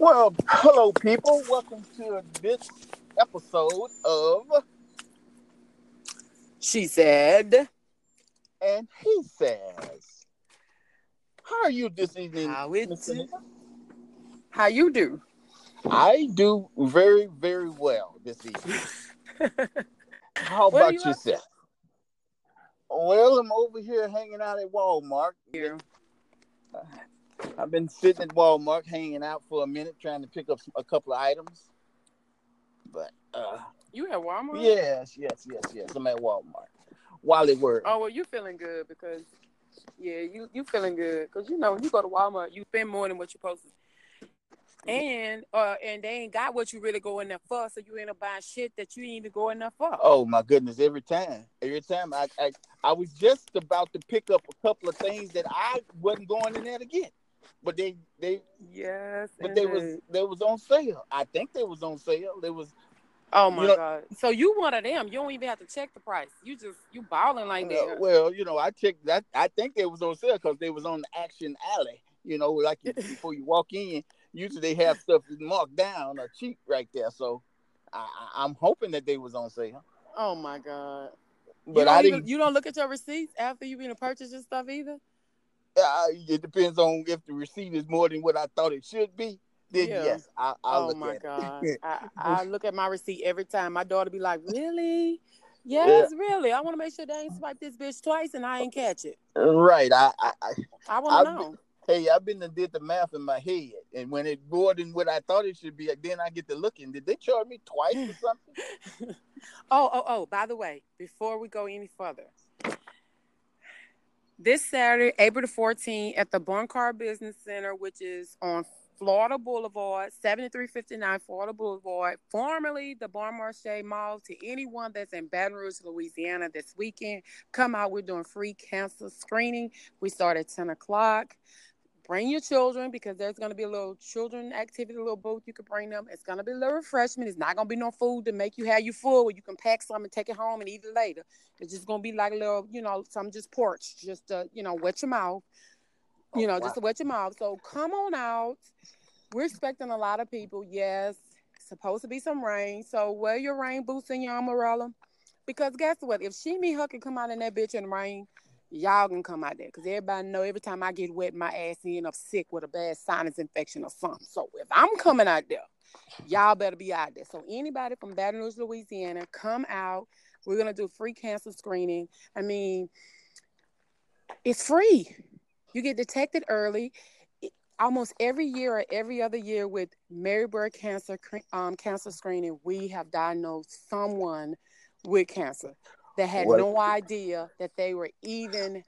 Well, hello, people. Welcome to this episode of She said, And He Says. How are you this evening? How it? How you do? I do very, very well this evening. How about you yourself? Well, I'm over here hanging out at Walmart. Here. Uh, I've been sitting at Walmart hanging out for a minute trying to pick up a couple of items. But uh You at Walmart? yes, yes, yes, yes. I'm at Walmart. Wally World. Oh well, you feeling good because yeah, you you feeling good because you know when you go to Walmart, you spend more than what you're supposed to. And uh and they ain't got what you really go in there for, so you end up buying shit that you ain't even go in there for. Oh my goodness! Every time, every time, I, I I was just about to pick up a couple of things that I wasn't going in there to get, but they they Yes. but they was they was on sale. I think they was on sale. They was Oh my you know- god! So you one of them? You don't even have to check the price. You just you balling like uh, that. well, you know, I checked that. I think they was on sale because they was on the Action Alley. You know, like you- before you walk in, usually they have stuff marked down or cheap right there. So I, I- I'm hoping that they was on sale. Oh my god! But you I even, didn't. You don't look at your receipts after you've been to purchase your stuff either. Uh, it depends on if the receipt is more than what I thought it should be. Then Yeah. yes, I, I'll oh look my at god! I, I look at my receipt every time. My daughter be like, "Really? Yes, really. I want to make sure they ain't swipe this bitch twice and I ain't catch it. right. I, I, I I want to know." hey, I've been and did the math in my head, and when it more than what I thought it should be, then I get to looking. Did they charge me twice or something? Oh, oh, oh, by the way, before we go any further, this Saturday, April the 14th, at the Bon Carré Business Center, which is on Florida Boulevard, 7359 Florida Boulevard, formerly the Bon Marché Mall, to anyone that's in Baton Rouge, Louisiana this weekend, come out. We're doing free cancer screening. We start at 10 o'clock. Bring your children because there's going to be a little children activity, a little booth you can bring them. It's going to be a little refreshment. It's not going to be no food to make you have you full where you can pack some and take it home and eat it later. It's just going to be like a little, you know, some just porch, just to, you know, wet your mouth, oh, you Oh, know, wow. just to wet your mouth. So come on out. We're expecting a lot of people. Yes, supposed to be some rain. So wear your rain boots and your umbrella. Because guess what? If she me her can come out in that bitch in the rain, y'all can come out there. Because everybody know every time I get wet, my ass end up sick with a bad sinus infection or something. So if I'm coming out there, y'all better be out there. So anybody from Baton Rouge, Louisiana, come out. We're gonna do free cancer screening. I mean, it's free. You get detected early. Almost every year or every other year with Mary Bird Cancer um, cancer screening, we have diagnosed someone with cancer that had Well- no idea that they were even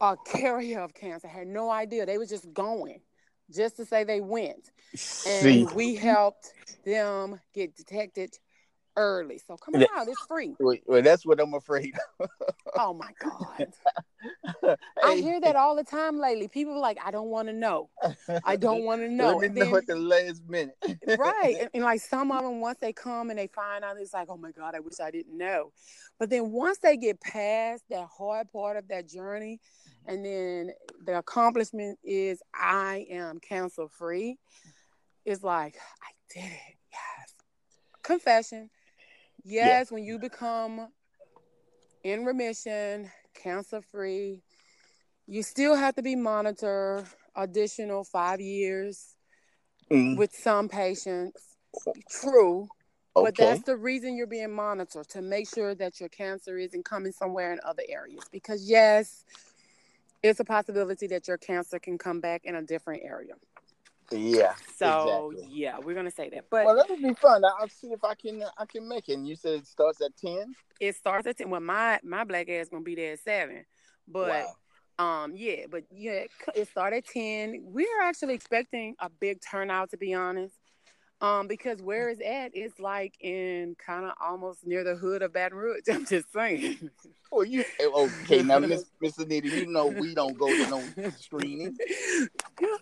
a carrier of cancer. Had no idea. They were just going, just to say they went See, and we helped them get detected early. So come on out, it's free. well, that's what I'm afraid. of. Oh my God. I hear that all the time lately. People like, I don't want to know. I don't want to know. Let me know at the last minute. right. And, and like some of them, once they come and they find out, it's like, oh my God, I wish I didn't know. But then once they get past that hard part of that journey, mm-hmm. and then the accomplishment is I am cancer free, it's like, I did it. Yes. Confession. Yes, when you become in remission, cancer free, you still have to be monitored additional five years Mm, with some patients. True. But that's the reason you're being monitored to make sure that your cancer isn't coming somewhere in other areas. Because, yes, it's a possibility that your cancer can come back in a different area. Yeah. So, exactly. yeah, we're going to say that. But Well, that'll be fun. I'll see if I can. I can make it. And you said it starts at ten. it starts at 10. Well, my, my black ass going to be there at 7. But, wow. Um, yeah, but yeah, it started at 10. We're actually expecting a big turnout to be honest. Um, because where it's at is like in kind of almost near the hood of Baton Rouge. I'm just saying. Well, you okay now, Miss Miss Anita? You know we don't go to no screening.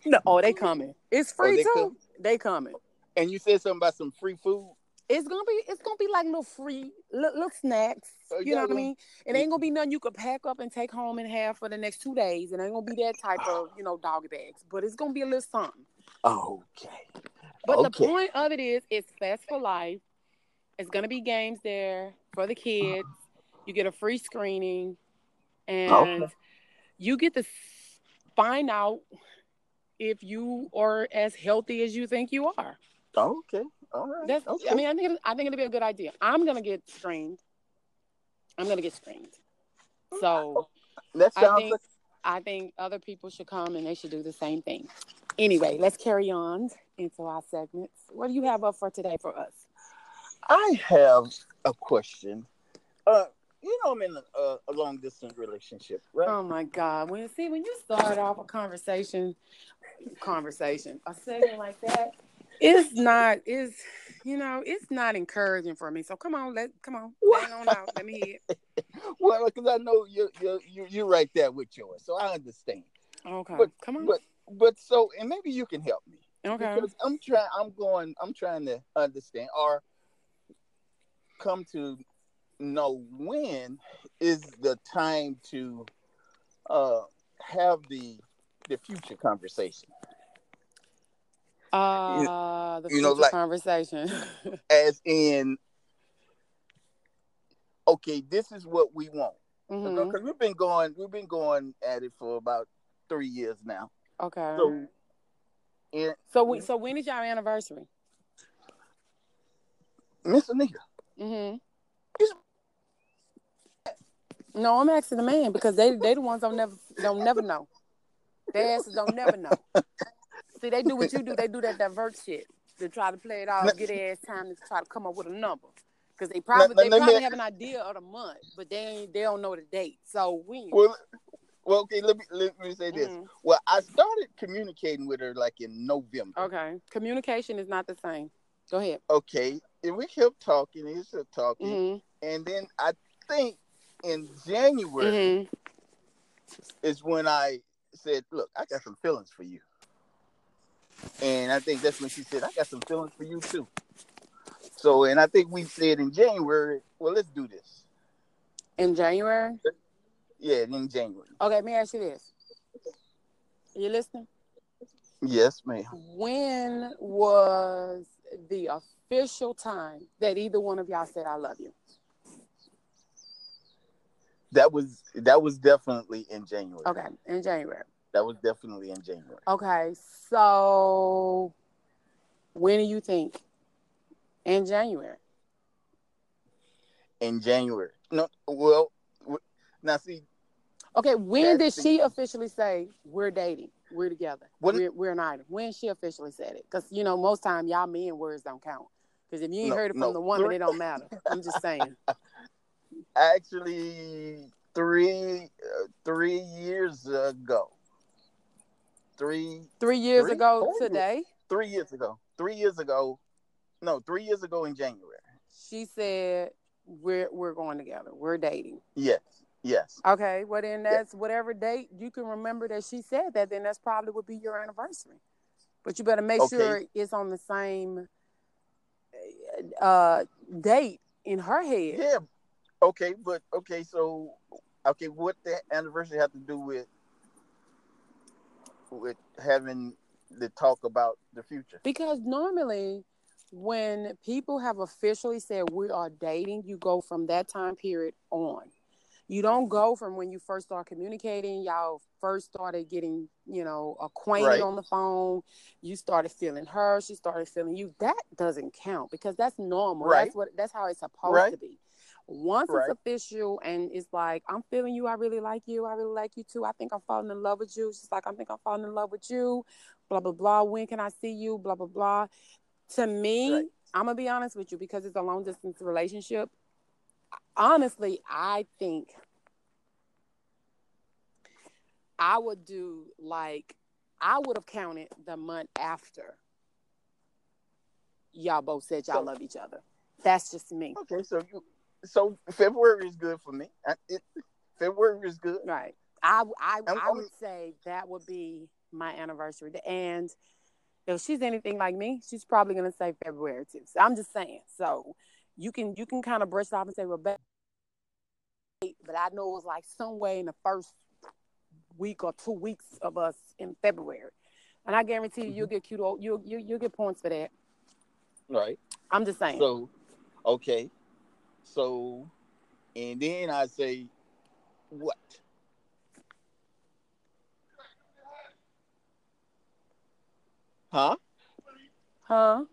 no, oh, they coming. It's free they too. come? They coming. And you said something about some free food. It's gonna be it's gonna be like little free little, little snacks. Oh, You know what I mean? It ain't gonna be nothing you could pack up and take home and have for the next two days. It ain't gonna be that type of, you know, doggy bags. But it's gonna be a little something. Okay. But Okay. the point of it is, it's Fest for Life. It's gonna be games there for the kids. You get a free screening, and Okay. you get to find out if you are as healthy as you think you are. Okay. All right. That's. okay. I mean, I think I think it'll be a good idea. I'm gonna get screened. I'm gonna get screened. So that I think like I think other people should come and they should do the same thing. Anyway, let's carry on into our segments. What do you have up for today for us? I have a question. Uh, you know, I'm in a, a, a long distance relationship, right? Oh my God! When you see when you start off a conversation, conversation, a segment like that, it's not it's you know it's not encouraging for me. So come on, let come on, hang on out. Let me hear. well, because I know you you you you right there with yours, so I understand. Okay, But- come on. But but so and maybe you can help me okay. because I'm trying. I'm going. I'm trying to understand or come to know when is the time to uh have the the future conversation. Uh, the you know, future like- conversation. as in okay this is what we want Mhm. because we've been going we've been going at it for about three years now Okay. so and So we, so when is your anniversary? miss anita Mm-hmm. No, I'm asking the man because they they the ones don't never don't never know. Their asses don't never know. See, they do what you do. They do that divert shit to try to play it off, get their ass time to try to come up with a number. Because they probably they probably have an idea of the month, but they ain't they don't know the date. So when well well okay let me let me say this Mhm. well i started communicating with her like in november Okay. Communication is not the same. Go ahead. okay and we kept talking and kept talking Mm-hmm. and then i think in january Mm-hmm. is when I said, "Look, I got some feelings for you," and I think that's when she said, "I got some feelings for you too." So, and I think we said in January, "Well, let's do this." In January. Yeah, in January. Okay, let me ask you this. Are you listening? Yes, ma'am. when was the official time that either one of y'all said I love you? That was that was definitely in January. Okay, in January. That was definitely in January. Okay, so when do you think? In January. In January. No, well, now see, Okay, when did That's the- she officially say we're dating? We're together. When- we're, we're an item. When she officially said it? Because you know most time y'all men words don't count. Because if you ain't No, heard it from no. the woman, it don't matter. I'm just saying. actually, three uh, three years ago. Three Three years Three? ago Oh. today, three years ago. Three years ago. No, three years ago in January. she said we're we're going together. We're dating. Yes. Yes. Okay, well then that's whatever date you can remember that she said that, then that's probably would be your anniversary. But you better make Okay. sure it's on the same uh date in her head. Yeah. Okay, but okay, so okay, what the anniversary have to do with with having the talk about the future? Because normally when people have officially said we are dating, you go from that time period on. You don't go from when you first start communicating, y'all first started getting, you know, acquainted Right. on the phone. You started feeling her, she started feeling you. That doesn't count because that's normal. Right. That's what that's how it's supposed Right. to be. Once it's official and it's like, I'm feeling you, I really like you, I really like you too. I think I'm falling in love with you. She's like, I think I'm falling in love with you, blah, blah, blah. When can I see you? Blah, blah, blah. To me. I'm gonna be honest with you because it's a long distance relationship. Honestly, I think I would do like I would have counted the month after y'all both said y'all So- love each other. That's just me. Okay, so you so February is good for me. I, it, February is good. Right. I I, I'm- I I'm- would say that would be my anniversary. And if she's anything like me, she's probably gonna say February too. So I'm just saying. So you can you can kind of brush it off and say, well, babe, but I know it was like somewhere in the first week or two weeks of us in February. And I guarantee you, you'll mm-hmm. get cute. You'll you you'll get points for that. Right. I'm just saying. So, okay. So, and then I say, what? Huh? Huh?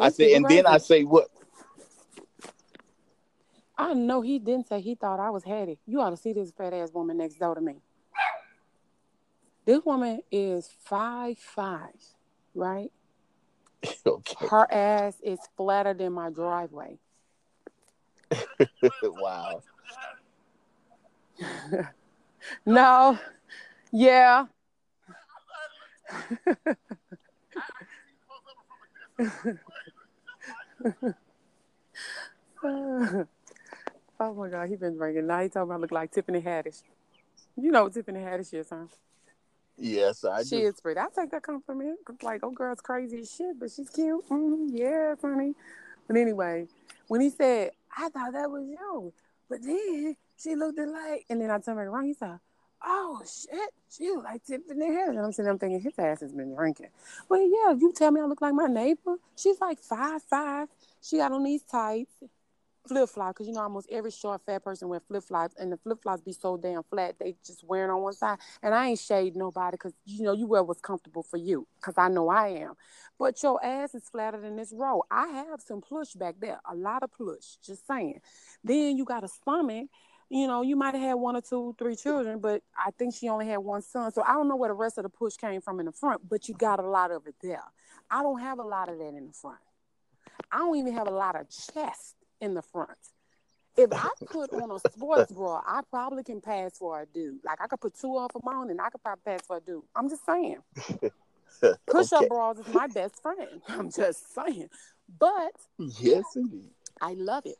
I say, and then I say what? I know he didn't say he thought I was hattie. You ought to see this fat ass woman next door to me. This woman is five five, right? okay. Her ass is flatter than my driveway. wow. no. Yeah. Oh my god, he been drinking. Now he talking about look like Tiffany Haddish. You know what Tiffany Haddish is, huh? Yes, I she do. is pretty. I take that compliment. Like, oh, girl's crazy as shit, but she's cute. Mm-hmm. Yeah, funny. But anyway, when he said, I thought that was you, but then she looked at like, and then I turned around. He said, oh shit, she look like Tiffany Haddish. And I'm sitting there thinking his ass has been drinking. Well, yeah, you tell me I look like my neighbor. She's like five five. She got on these tights flip flop because you know almost every short fat person wear flip flops and the flip flops be so damn flat they just wearing on one side. And I ain't shade nobody because you know you wear what's comfortable for you because I know I am. But your ass is flatter than this row. I have some plush back there, a lot of plush. Just saying. Then you got a stomach. You know, you might have had one or two, three children, but I think she only had one son. So I don't know where the rest of the push came from in the front, but you got a lot of it there. I don't have a lot of that in the front. I don't even have a lot of chest in the front. If I put on a sports bra, I probably can pass for a dude. Like I could put two off of mine and I could probably pass for a dude. I'm just saying. Push up okay. bras is my best friend. I'm just saying. But yes, indeed. I love it.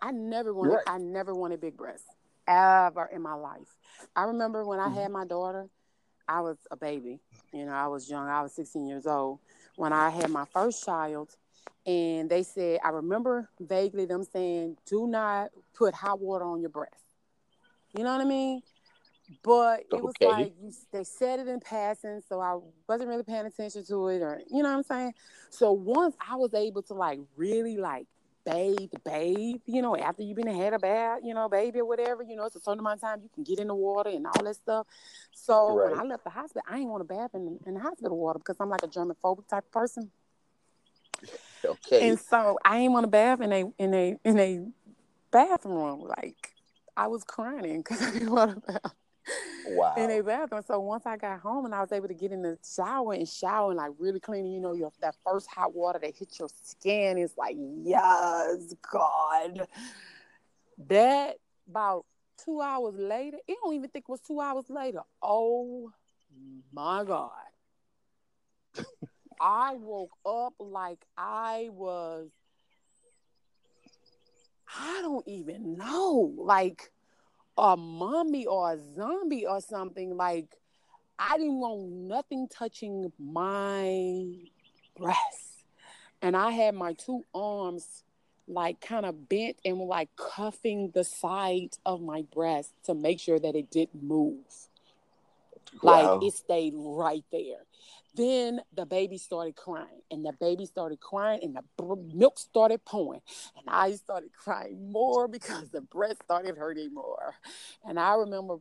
I never wanted right. I never wanted big breasts ever in my life. I remember when I mm-hmm. had my daughter, I was a baby. You know, I was young. I was 16 years old. When I had my first child, and they said, I remember vaguely them saying, do not put hot water on your breast. You know what I mean? But it was okay. like you, they said it in passing, so I wasn't really paying attention to it, or you know what I'm saying. So once I was able to like really like bathe, bathe, you know, after you've been had a bath, you know, baby or whatever, you know, it's a certain amount of time you can get in the water and all that stuff. So right. when I left the hospital, I didn't want to bath in, in the hospital water because I'm like a germophobic type person. Okay. And so I ain't want to bath in a in a in a bathroom. Like I was crying because I didn't want to bath. Wow. In a bathroom. So once I got home and I was able to get in the shower and shower and like really clean, you know, your that first hot water that hits your skin is like, yes, God. That about two hours later, it don't even think it was two hours later. Oh my God. I woke up like I was, I don't even know, like a mummy or a zombie or something. Like I didn't want nothing touching my breast. And I had my two arms like kind of bent and like cuffing the side of my breast to make sure that it didn't move. Wow. Like it stayed right there. Then the baby started crying, and the baby started crying, and the milk started pouring, and I started crying more because the breast started hurting more. And I remember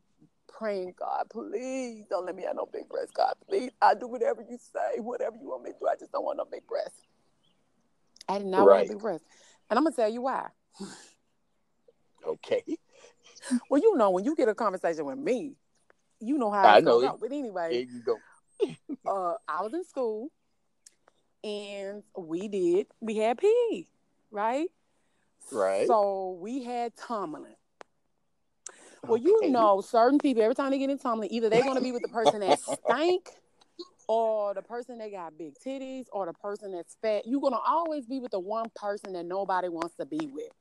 praying, God, please don't let me have no big breasts. God, please, I'll do whatever you say, whatever you want me to do. I just don't want no big breasts. I did not right. want a big breast. And I'm gonna tell you why. okay. Well, you know, when you get a conversation with me, you know how I know it. But anyway, there you go uh, I was in school and we did, we had PE, right? Right. So we had tumbling. Well, you know, certain people, every time they get in tumbling, either they're going to be with the person that stank or the person that got big titties or the person that's fat. You're going to always be with the one person that nobody wants to be with.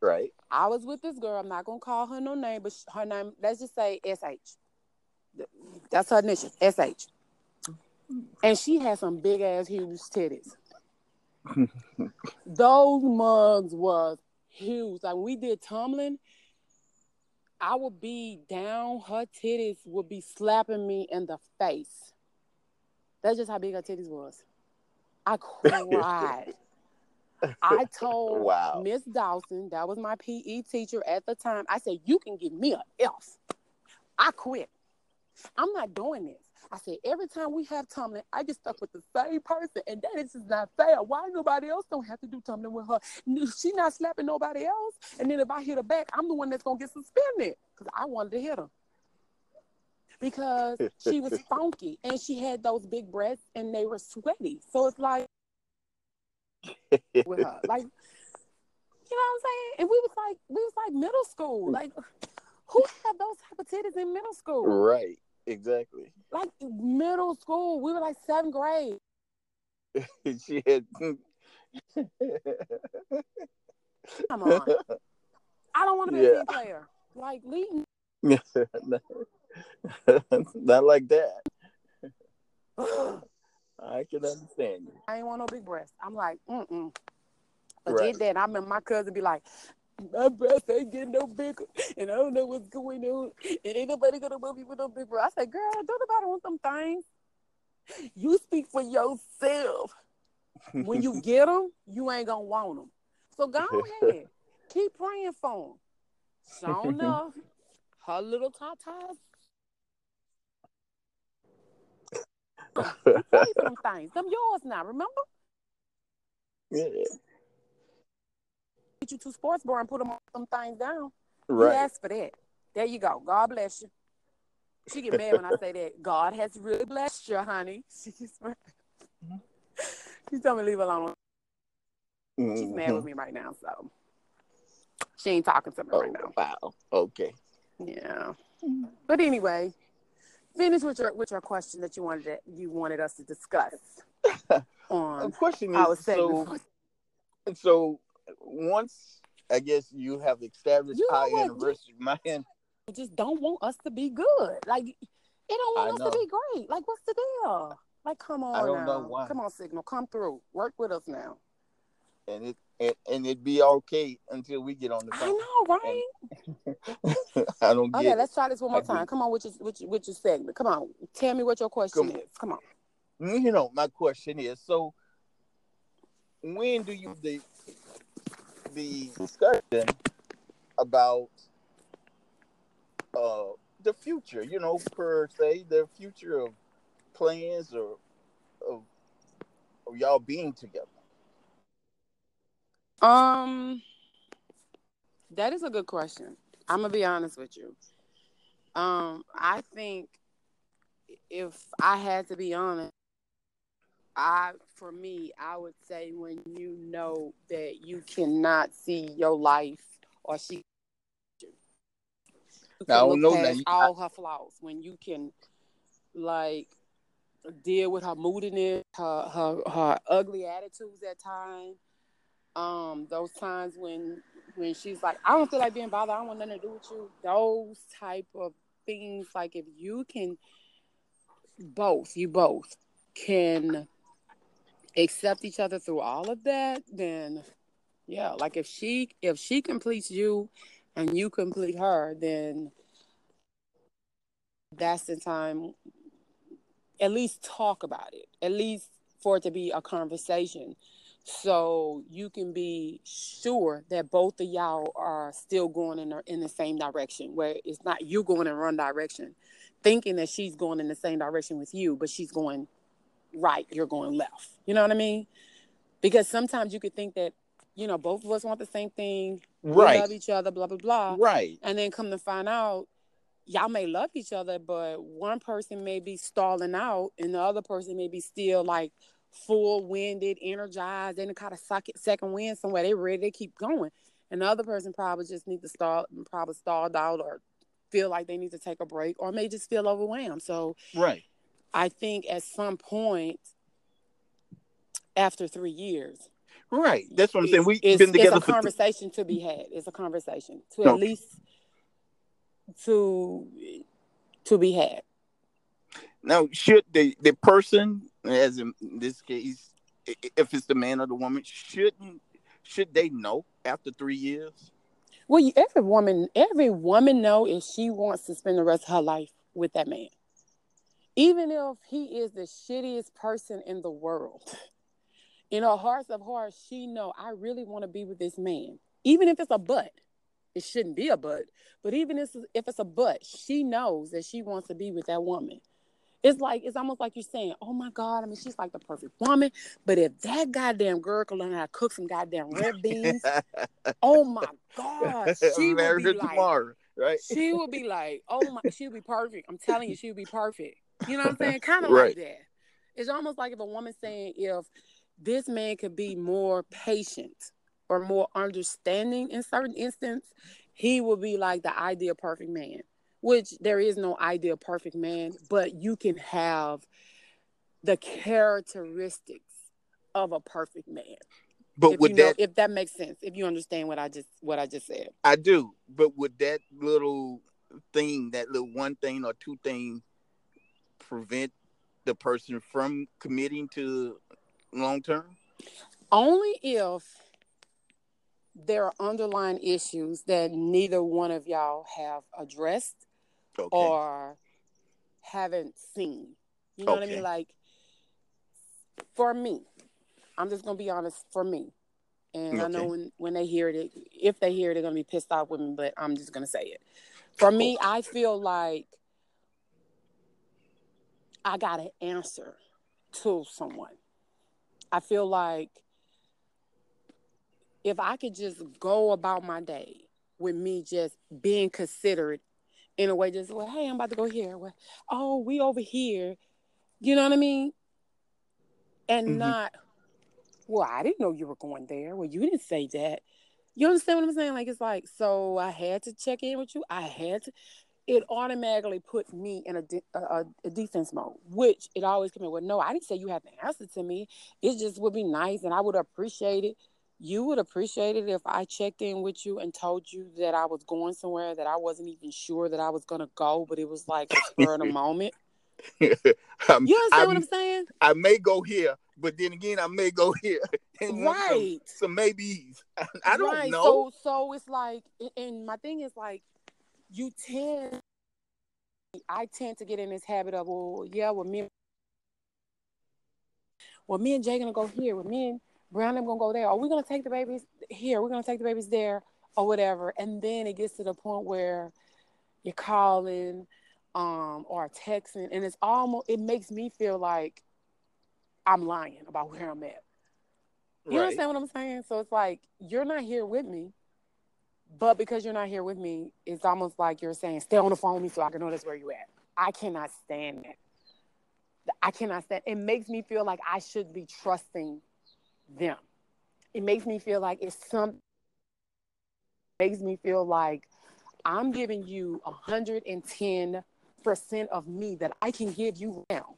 Right. I was with this girl. I'm not going to call her no name, but her name, let's just say SH. That's her initial, SH. And she had some big ass huge titties. Those mugs was huge. Like we did tumbling, I would be down, her titties would be slapping me in the face. That's just how big her titties was. I cried. I told Wow. Miss Dawson, that was my PE teacher at the time. I said, "You can give me a F." I quit. I'm not doing this. I said, every time we have tumbling, I get stuck with the same person, and that is just not fair. Why nobody else don't have to do tumbling with her? She not slapping nobody else, and then if I hit her back, I'm the one that's gonna get suspended because I wanted to hit her because she was funky and she had those big breasts and they were sweaty. So it's like with her, like you know what I'm saying? And we was like, we was like middle school, like. Who had those type of titties in middle school? Right. Exactly. Like middle school, we were like seventh grade. she had. Come on, I don't want to be Yeah. a team player. Like me. Not like that. I can understand you. I ain't want no big breasts. I'm like, mm mm. Forget Right. that. I remember my cousin be like, my breasts ain't getting no bigger, and I don't know what's going on. And ain't nobody gonna move me with no big breasts. I said, girl, don't nobody want them things. You speak for yourself. When you get them, you ain't gonna want them. So go ahead, keep praying for them. Sure enough, her little. Pray for them things. Them yours now. Remember? yeah. Get you two sports bar and put them on them things down. You Right. asked for that. There you go. God bless you. She get mad when I say that. God has really blessed you, honey. She's mm-hmm. She told me to leave alone. She's mad with mm-hmm. me right now, so she ain't talking to me Oh, right now. wow. Okay. Yeah. Mm-hmm. But anyway, finish with your with your question that you wanted to, you wanted us to discuss The on question our is so. So once I guess you have established You know our anniversary, my just don't want us to be good. Like it don't want I us know. to be great. Like what's the deal? Like come on I don't now. know why. Come on, Signal. Come through. Work with us now. and it and, and it'd be okay until we get on the I phone. know, right? I don't get Okay, let's try this one more I time. do. Come on, with your with your, with your segment. Come on, tell me what your question Come- is. Come on. you know, my question is so when do you the the discussion about uh the future, you know, per se, the future of plans or of, of y'all being together? Um, that is a good question. I'm gonna be honest with you. Um, I think if I had to be honest, I for me, I would say when you know that you cannot see your life or she you Now, I can look know now. past all her flaws when you can like deal with her moodiness, her her her ugly attitudes at times. Um, those times when when she's like, I don't feel like being bothered, I don't want nothing to do with you. Those type of things, like if you can both, you both can accept each other through all of that, then yeah, like if she if she completes you and you complete her, then that's the time at least talk about it. At least for it to be a conversation. So you can be sure that both of y'all are still going in the, in the same direction, where it's not you going in one direction, thinking that she's going in the same direction with you, but she's going right, you're going left. You know what I mean? Because sometimes you could think that, you know, both of us want the same thing, we Right. love each other, blah blah blah, Right. and then come to find out y'all may love each other but one person may be stalling out and the other person may be still like full winded energized they kind of suck it second wind somewhere they ready to keep going and the other person probably just need to stall probably stalled out or feel like they need to take a break or may just feel overwhelmed so Right. I think at some point after three years Right. That's what I'm saying. We've it's, been together it's a for th- conversation to be had. It's a conversation to No. at least to to be had. now. Should the the person, as in this case, if it's the man or the woman, shouldn't should they know after three years? Well, every woman, every woman know if she wants to spend the rest of her life with that man. Even if he is the shittiest person in the world, in her hearts of hearts, she know I really want to be with this man. Even if it's a but, it shouldn't be a but. But even if it's a but, she knows that she wants to be with that woman. It's like it's almost like you're saying, "Oh my God!" I mean, she's like the perfect woman. But if that goddamn girl can learn how to cook some goddamn red beans, oh my God, she will be like, tomorrow, right? She will be like, "Oh my," she'll be perfect. I'm telling you, she'll be perfect. You know what I'm saying? Kind of right. like that. It's almost like if a woman saying, "If this man could be more patient or more understanding in certain instances, he will be like the ideal perfect man." which there is no ideal perfect man, but you can have the characteristics of a perfect man. But would know, that if that makes sense, if you understand what I just what I just said. I do. But would that little thing, that little one thing or two things prevent the person from committing to long term? Only if there are underlying issues that neither one of y'all have addressed okay. or haven't seen. You know okay. what I mean? Like for me, I'm just gonna be honest. For me, and okay. I know when when they hear it, if they hear it, they're gonna be pissed off with me. But I'm just gonna say it. For me, I feel like I got an answer to someone. I feel like if I could just go about my day with me just being considerate in a way just well hey i'm about to go here. Well, oh we over here. You know what i mean? And mm-hmm. not well i didn't know you were going there. Well you didn't say that. You understand what i'm saying? Like it's like so i had to check in with you. I had to it automatically puts me in a, de- a, a, defense mode, which it always comes in. Well, no, I didn't say you have to answer to me. It just would be nice, and I would appreciate it you would appreciate it if I checked in with you and told you that I was going somewhere that I wasn't even sure that I was gonna go, but it was like a spur of the moment. you understand I'm, what I'm saying? I may go here, but then again, I may go here. right. Some, some maybes. I, I don't right. know. So, so it's like, and my thing is like, you tend, I tend to get in this habit of, well, yeah, well, me, well, me and Jay gonna go here. With me and Brown, I'm gonna go there. Are we gonna take the babies here? We're gonna take the babies there, or whatever. And then it gets to the point where you're calling, um, or texting, and it's almost it makes me feel like I'm lying about where I'm at. You right. understand what I'm saying? So it's like you're not here with me, but because you're not here with me, it's almost like you're saying, "Stay on the phone with me so I can know that's where you at." I cannot stand that. I cannot stand. It makes me feel like I should be trusting them. It makes me feel like it's some makes me feel like I'm giving you 110% of me that I can give you now.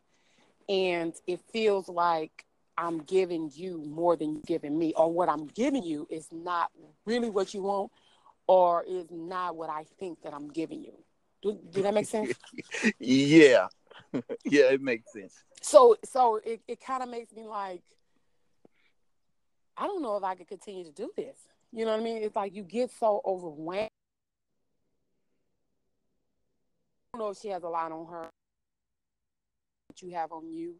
And it feels like I'm giving you more than you're giving me, or what I'm giving you is not really what you want, or is not what I think that I'm giving you. Do, do that make sense? yeah. yeah, it makes sense. So so it, it kind of makes me like I don't know if I could continue to do this. You know what I mean? It's like you get so overwhelmed. I don't know if she has a lot on her that you have on you.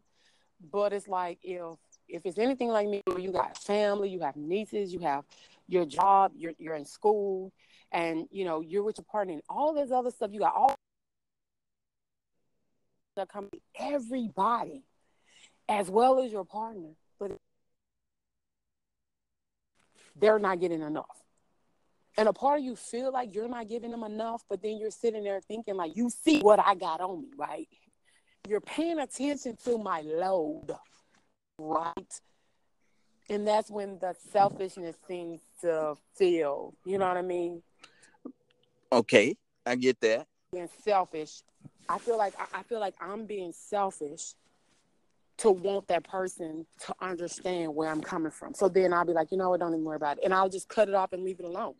But it's like if if it's anything like me, you got family, you have nieces, you have your job, you're you're in school, and you know, you're with your partner and all this other stuff, you got all that come everybody as well as your partner. But they're not getting enough. And a part of you feel like you're not giving them enough, but then you're sitting there thinking like you see what I got on me, right? You're paying attention to my load, right? And that's when the selfishness seems to feel. You know what I mean? Okay, I get that. Being selfish. I feel like I feel like I'm being selfish to want that person to understand where I'm coming from. So then I'll be like, you know what, don't even worry about it. And I'll just cut it off and leave it alone.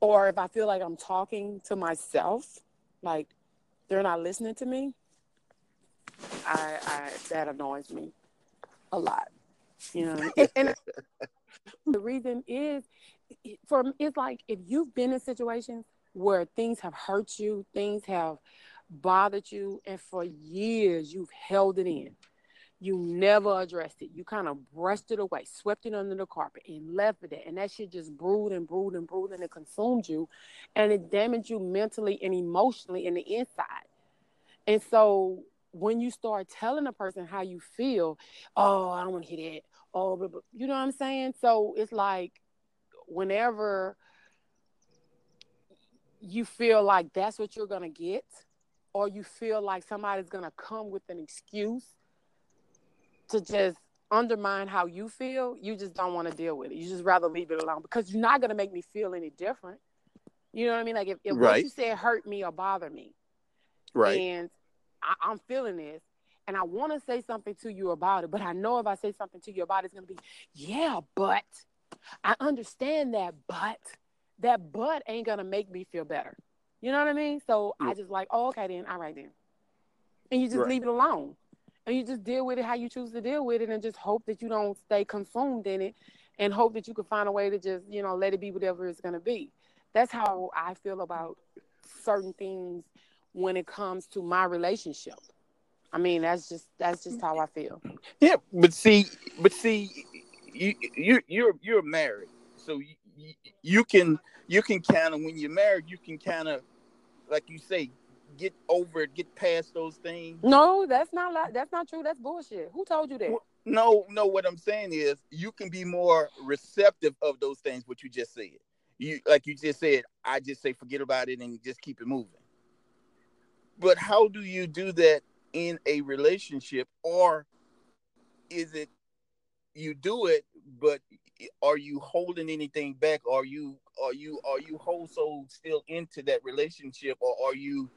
Or if I feel like I'm talking to myself, like they're not listening to me, I, I that annoys me a lot. You know, and, and the reason is for it's like if you've been in situations where things have hurt you, things have bothered you, and for years you've held it in. You never addressed it. You kind of brushed it away, swept it under the carpet, and left it there. And that shit just brewed and brewed and brewed, and it consumed you, and it damaged you mentally and emotionally in the inside. And so when you start telling a person how you feel, oh, I don't want to hear that. Oh, you know what I'm saying? So it's like whenever you feel like that's what you're gonna get, or you feel like somebody's gonna come with an excuse to just undermine how you feel, you just don't want to deal with it. You just rather leave it alone because you're not gonna make me feel any different. You know what I mean? Like if, if right. what you said hurt me or bother me, right? And I, I'm feeling this, and I want to say something to you about it, but I know if I say something to you about it, it's gonna be, yeah, but I understand that, but that but ain't gonna make me feel better. You know what I mean? So yeah. I just like, oh, okay then, all right then. And you just right. leave it alone. And you just deal with it how you choose to deal with it and just hope that you don't stay consumed in it and hope that you can find a way to just, you know, let it be whatever it's gonna be. That's how I feel about certain things when it comes to my relationship. I mean, that's just that's just how I feel. Yeah, but see, but see, you you you're you're married, so you, you can you can kind of when you're married, you can kind of like you say get over it, get past those things. No, that's not that's not true. That's bullshit. Who told you that? No, no. What I'm saying is, you can be more receptive of those things. What you just said, you like you just said. I just say forget about it and just keep it moving. But how do you do that in a relationship, or is it you do it, but are you holding anything back? Are you are you are you whole soul still into that relationship, or are you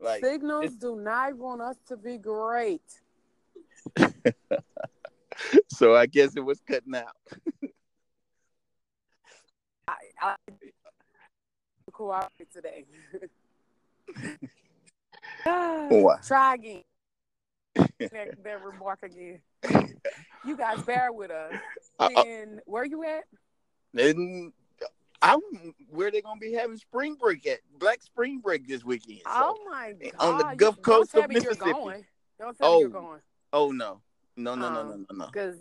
like signals do not want us to be great? so I guess it was cutting out. I, I cooperate today. Try again. That, that remark again. you guys bear with us. And where you at? And I'm where they gonna be having spring break at Black Spring Break this weekend. So, oh my god! On the Gulf Coast of Mississippi. Don't tell oh, me you're going. Oh no, no, no, um, no, no, no, no. Because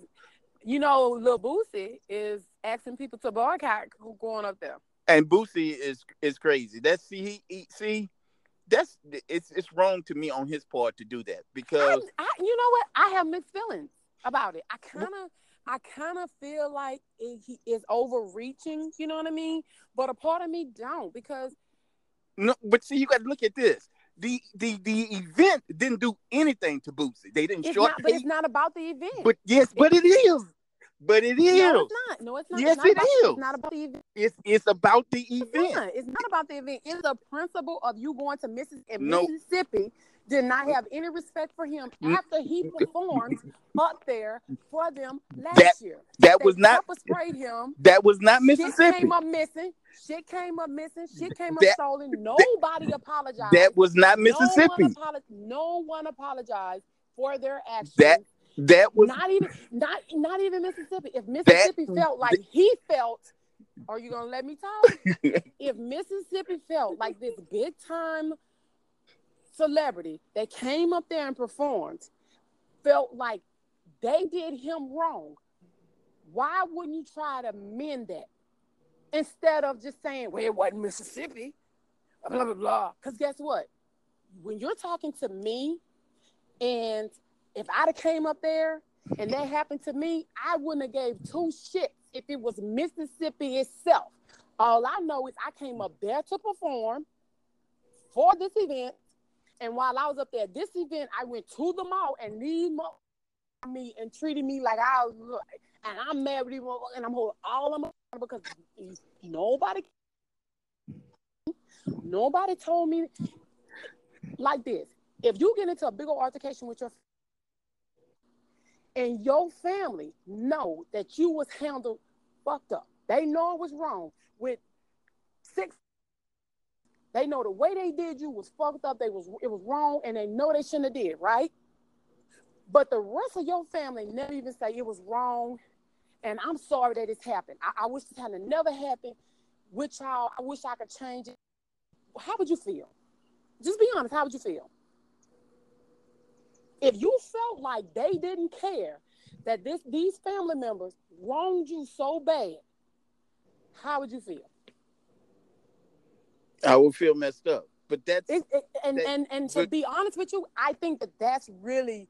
you know, Lil Boosie is asking people to boycott who going up there. And Boosie is is crazy. That's see he, he see that's it's it's wrong to me on his part to do that because I, I, you know what I have mixed feelings about it. I kind of I kind of feel like it, he is overreaching. You know what I mean? But a part of me don't because no. But see, you got to look at this. The the the event didn't do anything to Boosie. They didn't it's short. Not, but it's not about the event. But yes, but it is. But it is. No, it's not. No, it's not. Yes, it's not it about, is. It's not about the event. It's it's about the event. It's not, it's not about the event. It's the principle of you going to Mississippi. No. Mississippi did not have any respect for him mm. after he performed up there for them last that, year. That they was not sprayed him. That was not Mississippi. Shit came up missing. Shit came up missing. Shit came up that, stolen. Nobody that, apologized. That was not Mississippi. No one, apolo- no one apologized for their actions. That that was not even not not even Mississippi. If Mississippi that, felt like he felt, are you gonna let me talk? if Mississippi felt like this big time celebrity that came up there and performed felt like they did him wrong, why wouldn't you try to mend that instead of just saying, "Well, it wasn't Mississippi," blah blah blah? Because guess what? When you're talking to me and if I'd have came up there and that happened to me, I wouldn't have gave two shits if it was Mississippi itself. All I know is I came up there to perform for this event. And while I was up there at this event, I went to the mall and these me and treated me like I was and I'm married and I'm holding all of them because nobody nobody told me like this. If you get into a big old altercation with your and your family know that you was handled fucked up. They know it was wrong with six. They know the way they did you was fucked up. They was it was wrong, and they know they shouldn't have did right. But the rest of your family never even say it was wrong, and I'm sorry that it's happened. I, I wish this had never happened with y'all. I wish I could change it. How would you feel? Just be honest. How would you feel? If you felt like they didn't care that this these family members wronged you so bad, how would you feel? I would feel messed up. But that's It, it, and, that- and and to but- be honest with you, I think that that's really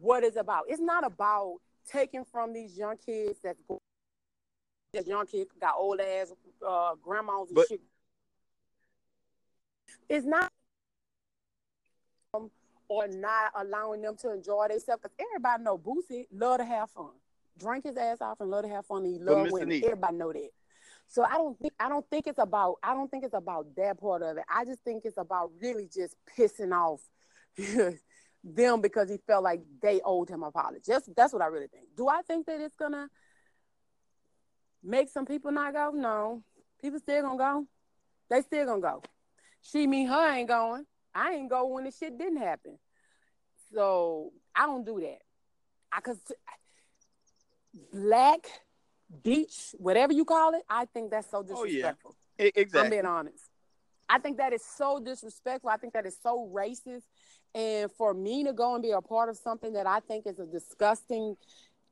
what it's about. It's not about taking from these young kids that's go- that young kids got old ass uh, grandmas and But- shit. It's not or not allowing them to enjoy themselves because everybody know Boosie love to have fun, drink his ass off and love to have fun. And he love women. Everybody know that. So I don't think I don't think it's about I don't think it's about that part of it. I just think it's about really just pissing off them because he felt like they owed him apology. That's that's what I really think. Do I think that it's gonna make some people not go? No. People still gonna go. They still gonna go. She, me, her ain't going. I ain't go when the shit didn't happen. So I don't do that. I cause black beach, whatever you call it, I think that's so disrespectful. Oh, yeah. disrespectful. e- I'm being honest. I think that is so disrespectful. I think that is so racist. And for me to go and be a part of something that I think is a disgusting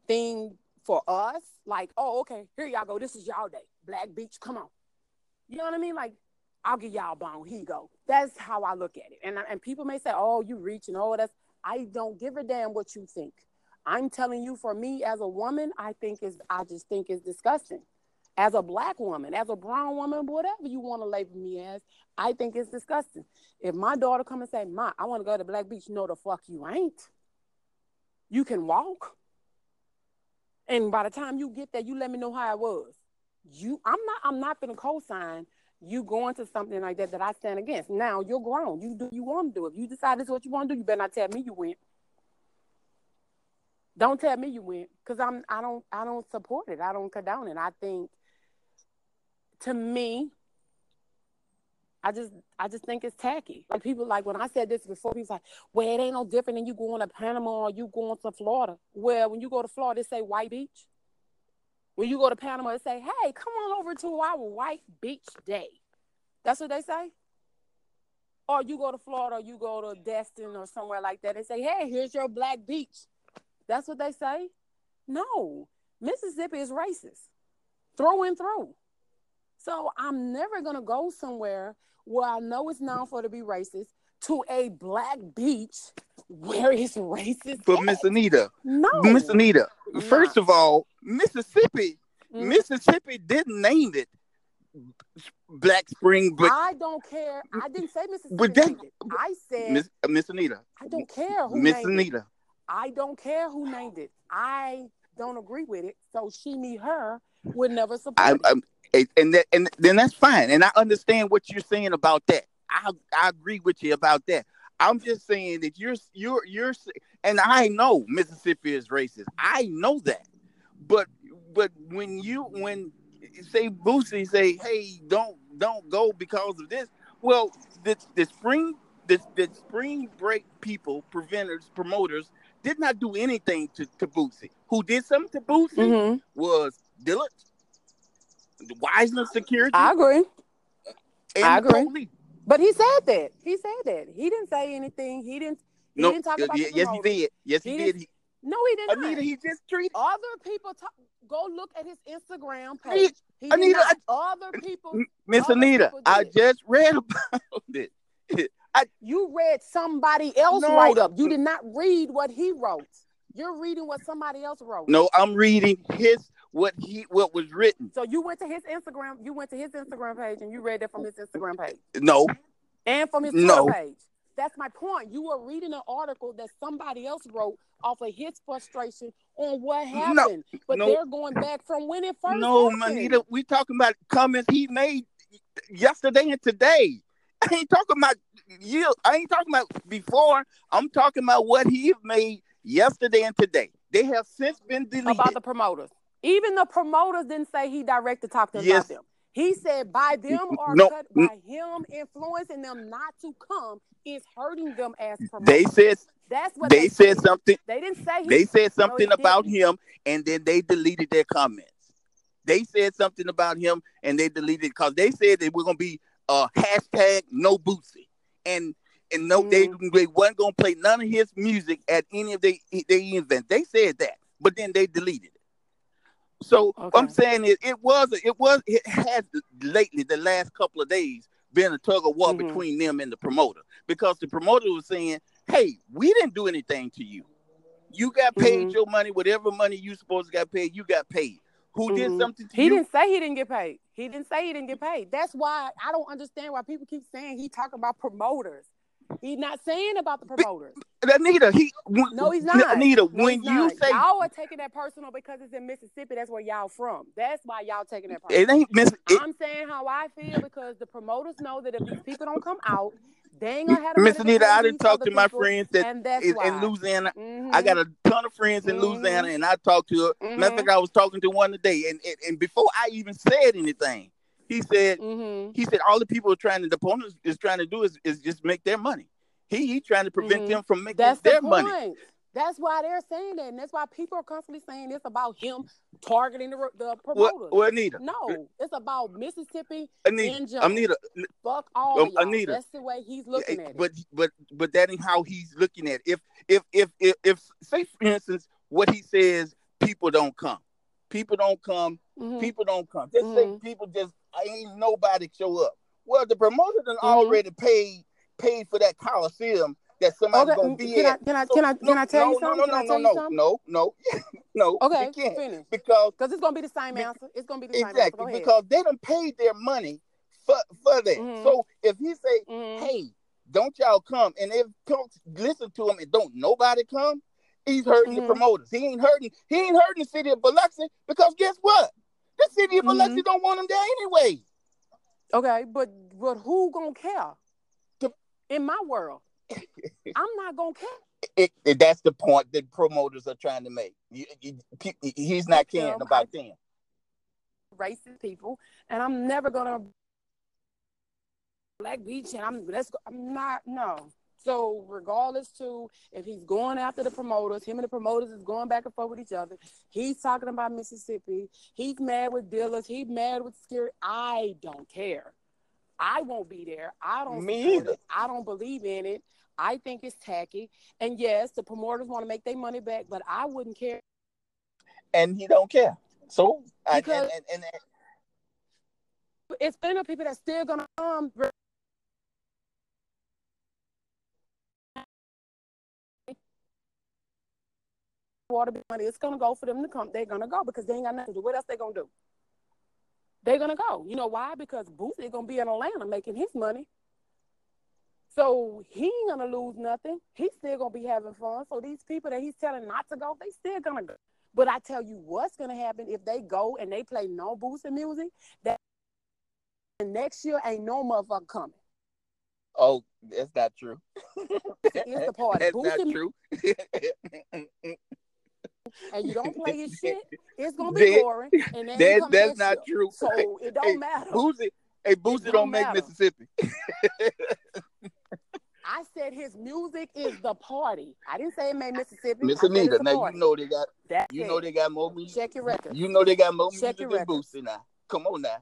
thing for us, like, oh, okay, here y'all go. This is y'all day. Black Beach, come on. You know what I mean? Like, I'll give y'all a bone. Here go. That's how I look at it. And and people may say, oh, you reaching, oh, that's. I don't give a damn what you think. I'm telling you, for me as a woman, I think is I just think it's disgusting. As a black woman, as a brown woman, whatever you want to label me as, I think it's disgusting. If my daughter come and say, "Ma, I want to go to Black Beach," no, the fuck you ain't. You can walk, and by the time you get there, you let me know how it was. You, I'm not, I'm not gonna co-sign you going to something like that that I stand against. Now you're grown. You do you want to do. If you decide this is what you want to do, you better not tell me you went. Don't tell me you went, cause I'm, I don't, I don't support it. I don't condone it. I think, to me, I just I just think it's tacky. Like people like when I said this before, people like, well, it ain't no different than you going to Panama or you going to Florida. Well, when you go to Florida, they say White Beach. When you go to Panama, they say, hey, come on over to our White Beach Day. That's what they say. Or you go to Florida, or you go to Destin or somewhere like that. They say, hey, here's your Black Beach. That's what they say. No, Mississippi is racist, through and through. So I'm never gonna go somewhere where I know it's known for to be racist to a black beach where it's racist. But at. Miss Anita, no, Miss Anita, first of all, Mississippi, Mm. Mississippi didn't name it Black Spring, but I don't care. I didn't say Mississippi. But that- I said Miss, uh, Miss Anita, I don't care who Miss named it. Anita, I don't care who named it. I don't agree with it. So she, me, her would never support I, it. I'm, and and that, and then that's fine, and I understand what you're saying about that. I I agree with you about that. I'm just saying that you're you're you're, and I know Mississippi is racist. I know that, but but when you when say Boosie say, hey, don't don't go because of this. Well, the the spring the, the spring break people, preventers, promoters did not do anything to, to Boosie. Who did something to Boosie Mhm. was Dillard, Wiseman Security, I agree. I agree. police. But he said that. He said that. He didn't say anything. He didn't. He No, didn't talk about yeah, yes, he did. Yes, he, He did. He, No, he did not. Anita, he just treated. Other people talk. Go look at his Instagram page. He Anita, not. Other people. Miss Anita, people I just read about it. You read somebody else No. write up. You did not read what he wrote. You're reading what somebody else wrote. No, I'm reading his what he what was written. So you went to his Instagram. You went to his Instagram page and you read it from his Instagram page No, and from his Twitter No. page. That's my point. You were reading an article that somebody else wrote off of his frustration on what No. happened. But No. they're going back from when it first no, happened. Anita, we talking about comments he made yesterday and today. I ain't talking about you. I ain't talking about before. I'm talking about what he made yesterday and today. They have since been deleted. about the promoters. Even the promoters didn't say he directed talk to them Yes. about them. He said by them or No. cut by him influencing them not to come is hurting them as promoters. they said That's what they they, said something. They didn't say he, They said something he about didn't. him, and then they deleted their comments. They said something about him, and they deleted because they said that we're gonna be uh hashtag no Boosie, and and no, mm-hmm. they they wasn't gonna play none of his music at any of the they event. They said that, but then they deleted it. So okay. I'm saying it, it was it was it has lately the last couple of days been a tug of war mm-hmm. between them and the promoter because the promoter was saying, "Hey, we didn't do anything to you. You got paid mm-hmm. your money, whatever money you supposed to get paid, you got paid. Who mm-hmm. did something to he you? He didn't say he didn't get paid. He didn't say he didn't get paid. That's why I don't understand why people keep saying he talking about promoters. He's not saying about the promoters. But, Anita, he no, he's not. Anita, no, when you not. say y'all are taking that personal because it's in Mississippi, that's where y'all from. That's why y'all taking that personal. It ain't Miss. I'm saying how I feel because the promoters know that if these people don't come out, they ain't gonna have Miss Anita, I didn't talk to my people, friends that in, in, Louisiana. Mm-hmm. I got a ton of friends in mm-hmm. Louisiana, and I talked to her. Mm-hmm. Matter of fact, I was talking to one today, and, and, and before I even said anything, he said mm-hmm. he said all the people are trying to the opponents is trying to do is, is just make their money. He he trying to prevent mm-hmm. them from making that's their the money. That's why they're saying that, and that's why people are constantly saying it's about him targeting the, the promoters. Well, well, Anita, no, it's about Mississippi Anita, in general. Anita, fuck all um, Anita. That's the way he's looking at it. But but but that ain't how he's looking at it. If if if if, if say for instance what he says, people don't come, people don't come, mm-hmm. people don't come. Just mm-hmm. say people just ain't nobody show up. Well, the promoter done mm-hmm. already paid paid for that coliseum that somebody's okay. gonna be can at. I, can I can I can I tell no, you something? No, no, no, no, no, no, no. no. Okay, finish. Because because it's gonna be the same answer. It's gonna be the exactly, same answer. because they done paid their money for for that. Mm-hmm. So if he say, mm-hmm. "Hey, don't y'all come," and if folks listen to him and don't nobody come, he's hurting mm-hmm. the promoters. He ain't hurting. He ain't hurting the city of Biloxi because guess what? The city of Biloxi mm-hmm. don't want him there anyway. Okay, but but who gonna care? To, in my world, I'm not gonna care. It, it, that's the point that promoters are trying to make. You, you, he's not caring about them. Racist people, and I'm never gonna Black Beach, and I'm let's go. I'm not no. So regardless to if he's going after the promoters, him and the promoters is going back and forth with each other. He's talking about Mississippi. He's mad with dealers. He's mad with scary. I don't care. I won't be there. I don't Me either. It. I don't believe in it. I think it's tacky. And yes, the promoters want to make their money back, but I wouldn't care. And he don't care. So because and, and, and, it's of people that still gonna come. Um, water money, it's gonna go for them to come. They're gonna go because they ain't got nothing to do. What else they gonna do? They're gonna go. You know why? Because Boosie gonna be in Atlanta making his money. So he ain't gonna lose nothing. He's still gonna be having fun. So these people that he's telling not to go, they still gonna go. But I tell you what's gonna happen if they go and they play no Boosie music, that next year ain't no motherfucker coming. Oh, that's not true. it's the part. That's Boosie, not true. and you don't play his shit, it's gonna be boring. And that, that's not year. true. So it don't hey, matter. Boosie, hey, Boosie don't, don't make Mississippi. I said his music is the party. I didn't say it made Mississippi. Miss Anita, now party. you know they got That's you it. know they got more music. Check your record. You know they got more Check music than Boosie now. Come on now.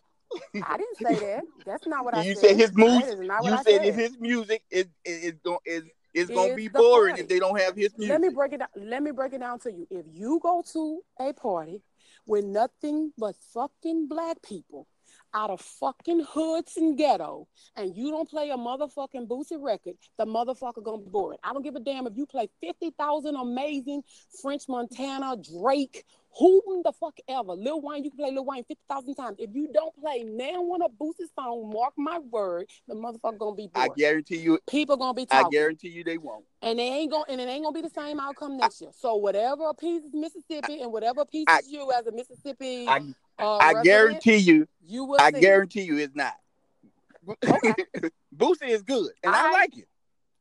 I didn't say that. That's not what I you said. You said his music. You said, said his music is is is, is it's gonna be boring if they don't have his music. Let me break it down. Let me break it down to you. If you go to a party with nothing but fucking black people out of fucking hoods and ghetto, and you don't play a motherfucking Boosie record, the motherfucker gonna be boring. I don't give a damn if you play fifty thousand amazing French Montana, Drake, who the fuck ever. Lil Wayne, you can play Lil Wayne 50,000 times. If you don't play now one of Boosie's song, mark my word, the motherfucker gonna be bored. I guarantee you. People gonna be talking. I guarantee you they won't. And they ain't gonna and it ain't gonna be the same outcome next I, year. So whatever piece is Mississippi and whatever piece I, you as a Mississippi I, uh, I guarantee you you will I guarantee you it's not. Okay. Boosie is good and all I like it.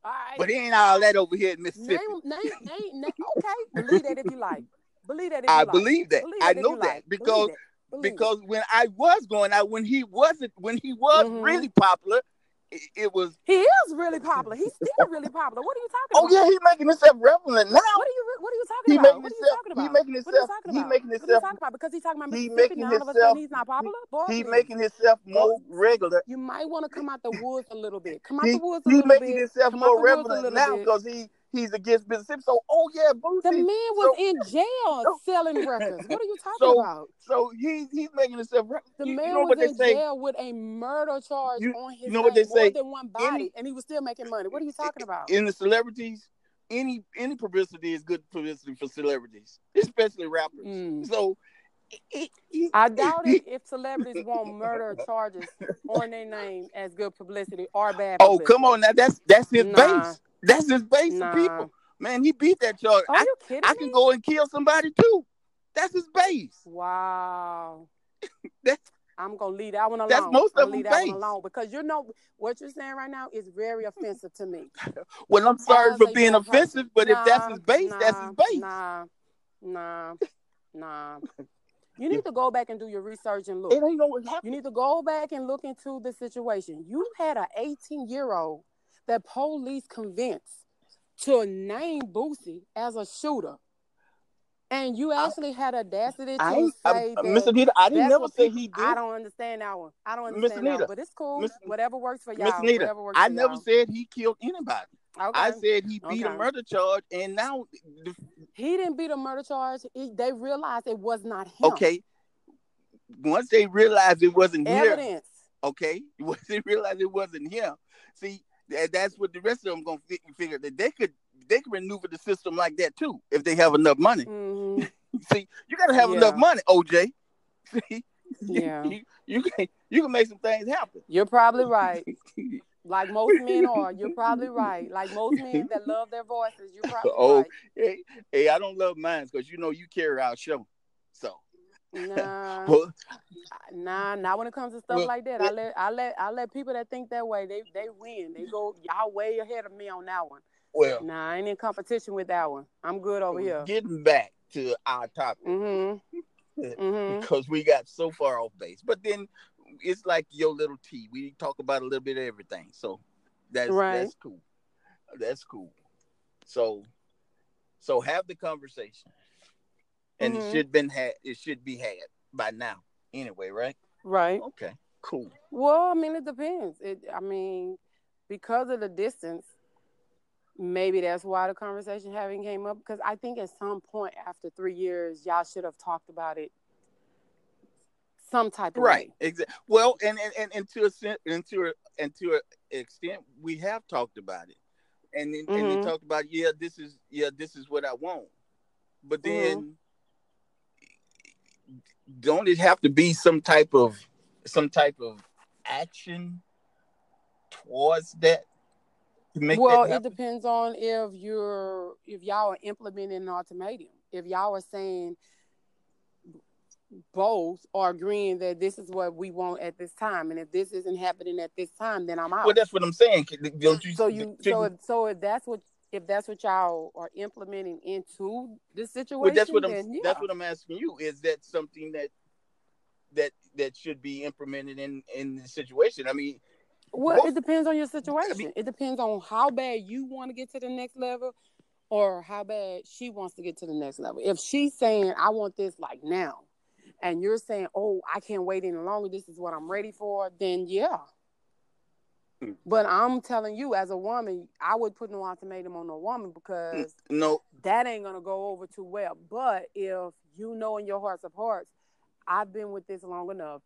All right. But he ain't all that over here in Mississippi. Name, name, name, okay. Believe that if you like. Believe that. I like. believe that. Believe I know that like. because Believe because it. when I was going out, when he wasn't, when he was Mhm. really popular, it, it was He is really popular. He's still really popular. What are you talking about? Oh yeah, he's making himself relevant now. What are you What are you talking He about? making What are you himself. talking He about? making What are you himself. He making What himself. talking about? Because he's talking about he making now, all of a himself- he's not popular. Boy, He making himself more regular. You might want to come out the woods a little bit. Come out He, the woods a little making bit. himself Come out more relevant now because he he's against Mississippi. So oh yeah, Boosie. The man was in jail so- selling records. What are you talking So, about? So he he's making himself. The you, man you know was what in say? jail with a murder charge You- on his you know what they say? more than one body, Any- and he was still making money. What are you talking about? In the celebrities, any any publicity is good publicity for celebrities, especially rappers. Mm. So. I doubt it if celebrities want murder charges on their name as good publicity or bad Oh come on now, that's that's his Nah. base. That's his base Nah. of people. Man, he beat that charge. Are I, you kidding I me? can go and kill somebody too. That's his base. Wow. That's- I'm gonna leave that one alone. That's most of leave that one alone because you know what you're saying right now is very offensive to me. Well, I'm sorry for being young person. offensive, but if that's his base, that's his base. Nah, nah, nah. You need to go back and do your research and look. It ain't what You need to go back and look into the situation. You had an 18 year old that police convinced to name Boosie as a shooter. And you I- actually had audacity to I say I, that. Miss Anita, I didn't never say people- he did. I don't understand that one. I don't understand that Anita, one, but it's cool. Miss- whatever works for y'all. Anita, whatever works I never y'all. said he killed anybody. Okay. I said he beat a murder charge, and now, he didn't beat a murder charge. He, they realized it was not him. okay, once they realized it wasn't him, Evidence. okay, once they realized it wasn't him, see, that's what the rest of them gonna fi- figure that they could they could maneuver the system like that too if they have enough money. Mhm. See, you gotta have Yeah. enough money, OJ. See, Yeah. you, you can you can make some things happen. You're probably right. Like most men are. You're probably right. Like most men that love their voices, you're probably Oh, right. hey, hey, I don't love mine because you know you carry our show. Nah, well, nah, not when it comes to stuff Well, like that. I let I let I let people that think that way, they they win. They go y'all way ahead of me on that one. well Nah, I ain't in competition with that one. I'm good over here. getting back to our topic Mm-hmm. Mm-hmm. because we got so far off base, but then it's like your little tea. We talk about a little bit of everything, so that's Right. that's cool. That's cool. So, so have the conversation, and Mhm. it should been had. It should be had by now, anyway, right? Right. Okay, cool. Well, I mean, it depends. It, I mean, because of the distance, maybe that's why the conversation having came up. Because I think at some point after three years, y'all should have talked about it some type of Right. way. Exactly. Well, and, and and and to a and to a and to an extent, we have talked about it, and then, and Mhm. then talked about yeah, this is yeah, this is what I want, but then Mm-hmm. Don't it have to be some type of some type of action towards that to make well, that it depends on if you're if y'all are implementing an ultimatum. If y'all are saying both are agreeing that this is what we want at this time, and if this isn't happening at this time, then I'm out. Well, that's what I'm saying. Don't you? so you so if so if that's what if that's what y'all are implementing into this situation, Well, that's what I'm. then yeah. That's what I'm asking you. Is that something that that that should be implemented in in the situation? I mean, well, both- it depends on your situation. mean- it depends on how bad you want to get to the next level, or how bad she wants to get to the next level. If she's saying, "I want this like now," and you're saying, "Oh, I can't wait any longer. This is what I'm ready for," then yeah. But I'm telling you, as a woman, I would put no ultimatum on a woman because no. that ain't gonna go over too well. But if you know in your hearts of hearts, I've been with this long enough,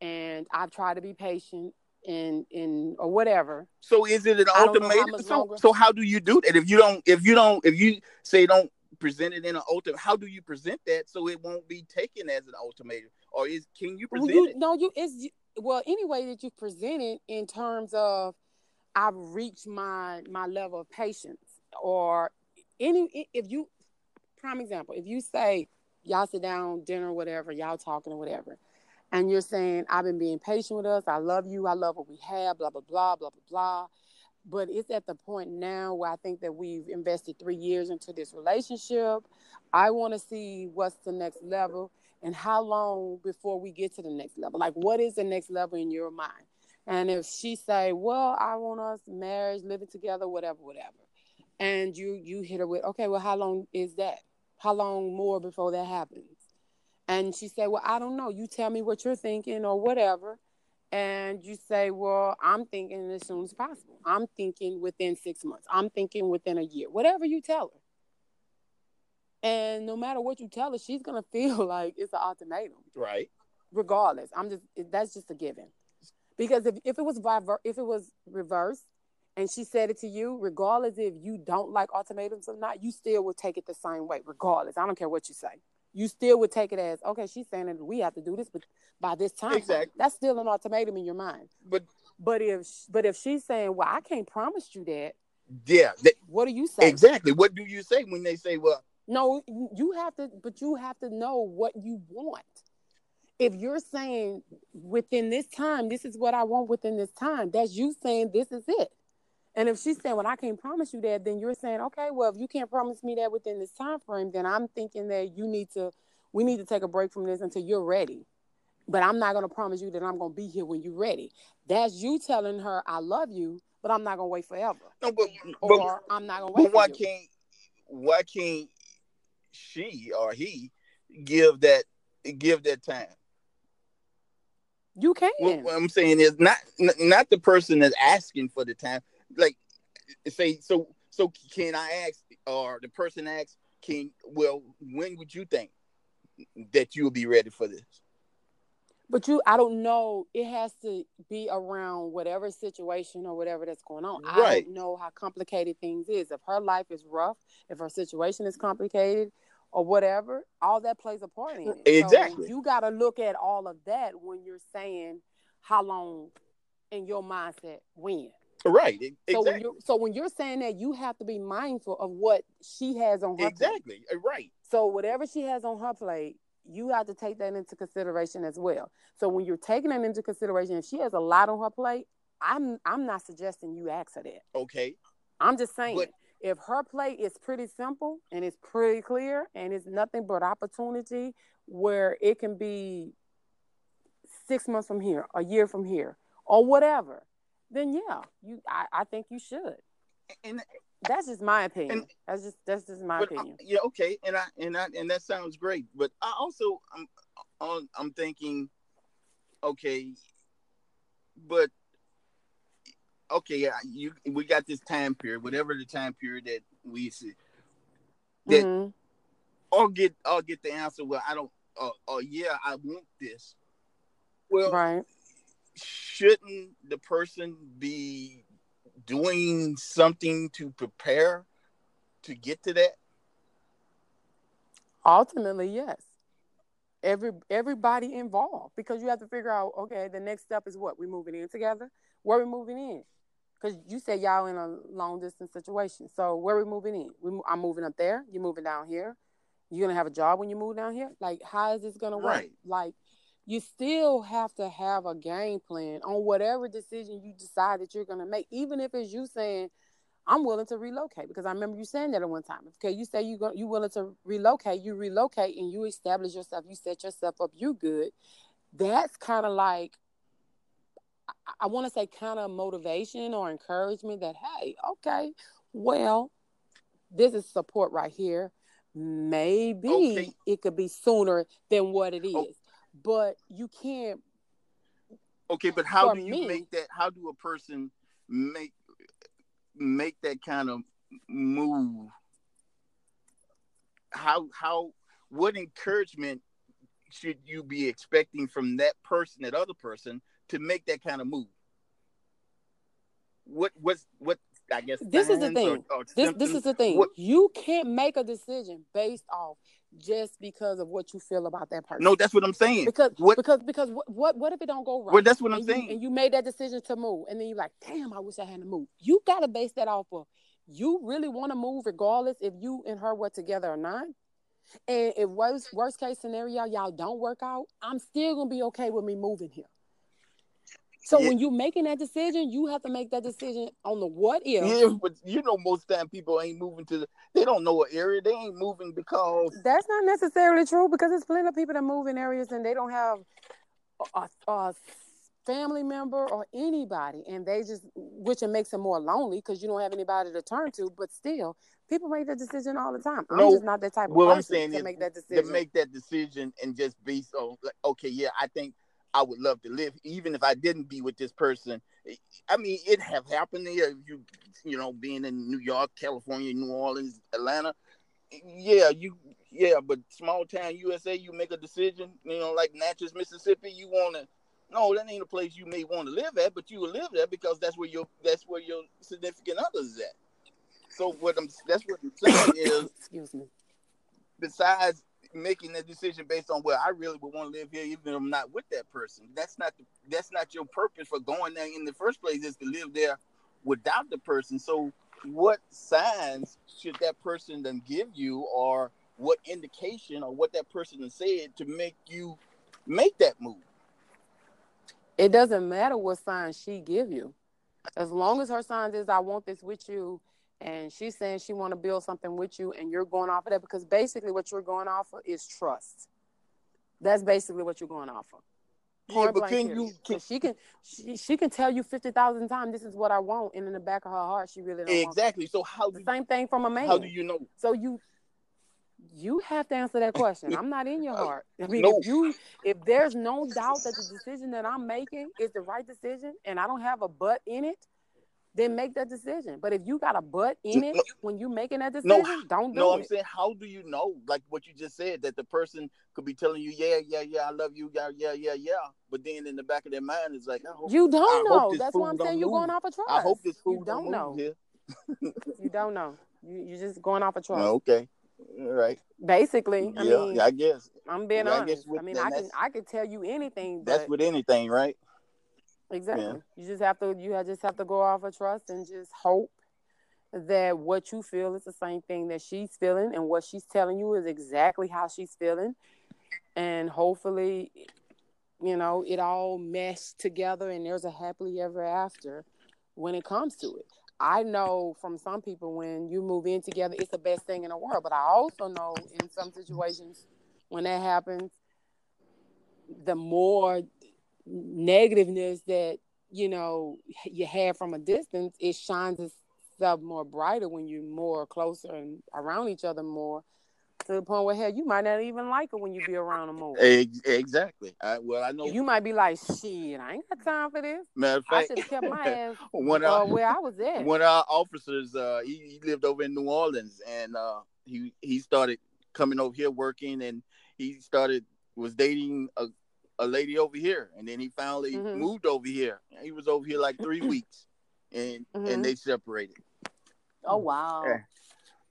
and I've tried to be patient and and or whatever. So is it an ultimatum? So longer. so how do you do that? If you don't if you don't if you say don't present it in an ultimatum, how do you present that so it won't be taken as an ultimatum? Or is can you Well, present you, it? no, you it's well any way that you present it in terms of I've reached my my level of patience or any if you prime example if you say y'all sit down dinner whatever y'all talking or whatever and you're saying I've been being patient with us I love you I love what we have blah blah blah blah blah blah. But it's at the point now where I think that we've invested three years into this relationship. I want to see what's the next level and how long before we get to the next level like what is the next level in your mind And if she say, "Well, I want us marriage, living together, whatever, whatever," and you you hit her with, "Okay, well, how long is that? How long more before that happens?" And she said, "Well, I don't know. You tell me what you're thinking or whatever." And you say, "Well, I'm thinking as soon as possible. I'm thinking within six months. I'm thinking within a year. Whatever you tell her." And no matter what you tell her, she's gonna feel like it's an ultimatum. Right. Regardless, I'm just that's just a given. Because if, if it was if it was reversed and she said it to you, regardless if you don't like ultimatums or not, you still would take it the same way, regardless. I don't care what you say. You still would take it as okay. She's saying that we have to do this, but by this time, exactly. that's still an ultimatum in your mind. But but if but if she's saying, well, I can't promise you that. Yeah. What do you say? Exactly. What do you say when they say, well? No, you have to, but you have to know what you want if you're saying within this time, this is what I want within this time, that's you saying this is it. And if she's saying, "Well, I can't promise you that," then you're saying, "Okay, well, if you can't promise me that within this time frame, then I'm thinking that you need to, we need to take a break from this until you're ready. But I'm not going to promise you that I'm going to be here when you're ready. That's you telling her, "I love you," but I'm not going to wait forever. No, but, or but, I'm not going to wait. But why can't why can't she or he give that give that time? You can. What, what I'm saying is not not the person that's asking for the time. Like say so so can I ask or the person asks can well when would you think that you'll be ready for this? But you, I don't know. It has to be around whatever situation or whatever that's going on. Right. I don't know how complicated things is. If her life is rough, if her situation is complicated, or whatever, all that plays a part in it. Exactly. So you got to look at all of that when you're saying how long in your mindset when. Right. Exactly. So when you're so when you're saying that, you have to be mindful of what she has on her. Plate. Exactly. Plate. Right. So whatever she has on her plate, you have to take that into consideration as well. So when you're taking that into consideration, if she has a lot on her plate, I'm I'm not suggesting you ask her that. Okay. I'm just saying. But if her play is pretty simple and it's pretty clear and it's nothing but opportunity where it can be six months from here, a year from here, or whatever, then yeah, you I, I think you should. And that's just my opinion. And, that's just that's just my opinion. I, yeah, okay, and I and I and that sounds great. But I also I'm I'm thinking, okay, but okay, yeah, you we got this time period, whatever the time period that we see, that mm-hmm. I'll get I'll get the answer. Well, I don't. Uh, uh, yeah, I want this. Well, right. Shouldn't the person be doing something to prepare to get to that? Ultimately, yes. Every everybody involved because you have to figure out. Okay, the next step is what We're moving in together. Where we moving in? because you said y'all in a long distance situation. So where we moving in? We, I'm moving up there. You're moving down here. You're gonna have a job when you move down here. Like, how is this gonna work? Right. Like, you still have to have a game plan on whatever decision you decide that you're gonna make, even if it's you saying, "I'm willing to relocate." Because I remember you saying that at one time. Okay, you say you go, you willing to relocate, you relocate, and you establish yourself. You set yourself up. You good. That's kind of like I want to say kind of motivation or encouragement that hey, okay, well, this is support right here. Maybe okay. it could be sooner than what it is. But you can't. Okay, but how do you me, make that? How do a person make make that kind of move? How how what encouragement should you be expecting from that person, that other person, to make that kind of move? What what's what I guess this is the thing. Or, or this this is the thing. What, you can't make a decision based off just because of what you feel about that person. No, that's what I'm saying. Because what, because because what, what what if it don't go right? Well, that's what I'm and saying. You, and you made that decision to move, and then you're like, damn, I wish I hadn't moved. You gotta base that off of you really want to move regardless if you and her were together or not. And if worst worst case scenario y'all don't work out, I'm still gonna be okay with me moving here. So yeah. when you're making that decision, you have to make that decision on the what if. Yeah, but you know, most time people ain't moving to the. They don't know an area. They ain't moving because. That's not necessarily true because there's plenty of people that move in areas and they don't have a, a family member or anybody, and they just, which it makes them more lonely because you don't have anybody to turn to. But still, people make that decision all the time. I'm No, just not that type of what I'm person saying to is make that decision. to make that decision and just be so like, okay, yeah, I think I would love to live, even if I didn't be with this person. I mean, it have happened here. You, you know, being in New York, California, New Orleans, Atlanta. Yeah, you, yeah, but small town USA, you make a decision. You know, like Natchez, Mississippi, you want to. No, that ain't a place you may want to live at, but you will live there because that's where your that's where your significant other is at. So what I'm that's what I'm saying is Excuse me. besides making that decision based on well, I really would want to live here even if I'm not with that person. That's not the, that's not your purpose for going there in the first place is to live there without the person. So what signs should that person then give you or what indication or what that person said to make you make that move? It doesn't matter what signs she give you, as long as her signs is I want this with you, and she's saying she want to build something with you, and you're going off of that because basically what you're going off of is trust. That's basically what you're going off of. Yeah, but can you can, she can she, she can tell you fifty thousand times this is what I want, and in the back of her heart she really don't exactly? So how The same thing from a man. how do you know? So you you have to answer that question. I'm not in your heart. I mean, No. if you if there's no doubt that the decision that I'm making is the right decision and I don't have a butt in it, then make that decision. But if you got a butt in it No. when you making that No, decision, don't do it. No, I'm saying, how do you know, like what you just said, that the person could be telling you, yeah, yeah, yeah, I love you, yeah, yeah, yeah, yeah, but then in the back of their mind is like, I hope, You don't know. That's why I'm saying you're going off of trust. I hope this fool you don't, don't know. You don't know. You you're just going off of trust. Okay, all right, Basically, I yeah, mean, yeah, I guess I'm being I guess honest. with- I mean, I can I can tell you anything, that's with anything, right? Exactly. You just have to you just have to go off of trust and just hope that what you feel is the same thing that she's feeling and what she's telling you is exactly how she's feeling. And hopefully, you know, it all meshed together and there's a happily ever after when it comes to it. I know from some people when you move in together, it's the best thing in the world. But I also know in some situations when that happens, the more negativeness that you know you have from a distance, it shines itself more brighter when you're more closer and around each other more. To the point where hell, you might not even like her when you be around them more. Exactly. I, well, I know. You might be like, "Shit, I ain't got time for this. matter of I fact, should have kept my ass one uh, where I was at." one of our officers, uh, he, he lived over in New Orleans, and uh, he he started coming over here working, and he started was dating a, a lady over here, and then he finally Mhm. moved over here. He was over here like three weeks, and Mhm. and they separated. Oh wow, Yeah.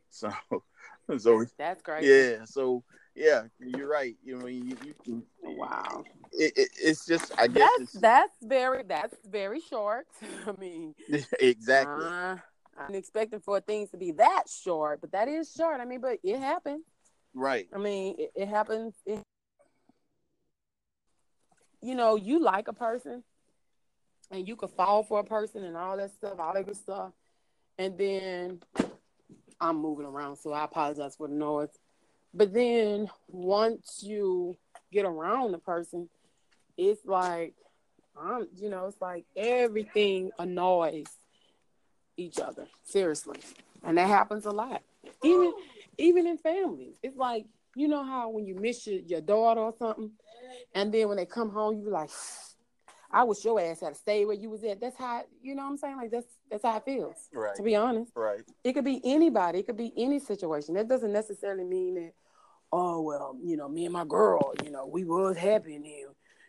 So so that's great. yeah, so yeah, you're right. You know, you, you can. Wow. It, it, it's just I guess That's that's very that's very short. I mean, exactly. Uh, I'm expecting for things to be that short, but that is short. I mean, but it happened. Right. I mean, it, it happens. It, you know, you like a person, and you could fall for a person and all that stuff, all that good stuff, and then I'm moving around, so I apologize for the noise. But then once you get around the person, it's like, um, you know, it's like everything annoys each other. Seriously, and that happens a lot. Even even in families, it's like you know how when you miss your, your daughter or something, and then when they come home, you be like, I wish your ass had stayed where you was at. That's how you know what I'm saying. Like that's that's how it feels. Right. To be honest, Right. it could be anybody. It could be any situation. That doesn't necessarily mean that. Oh well, you know, me and my girl, you know, we was happy and then,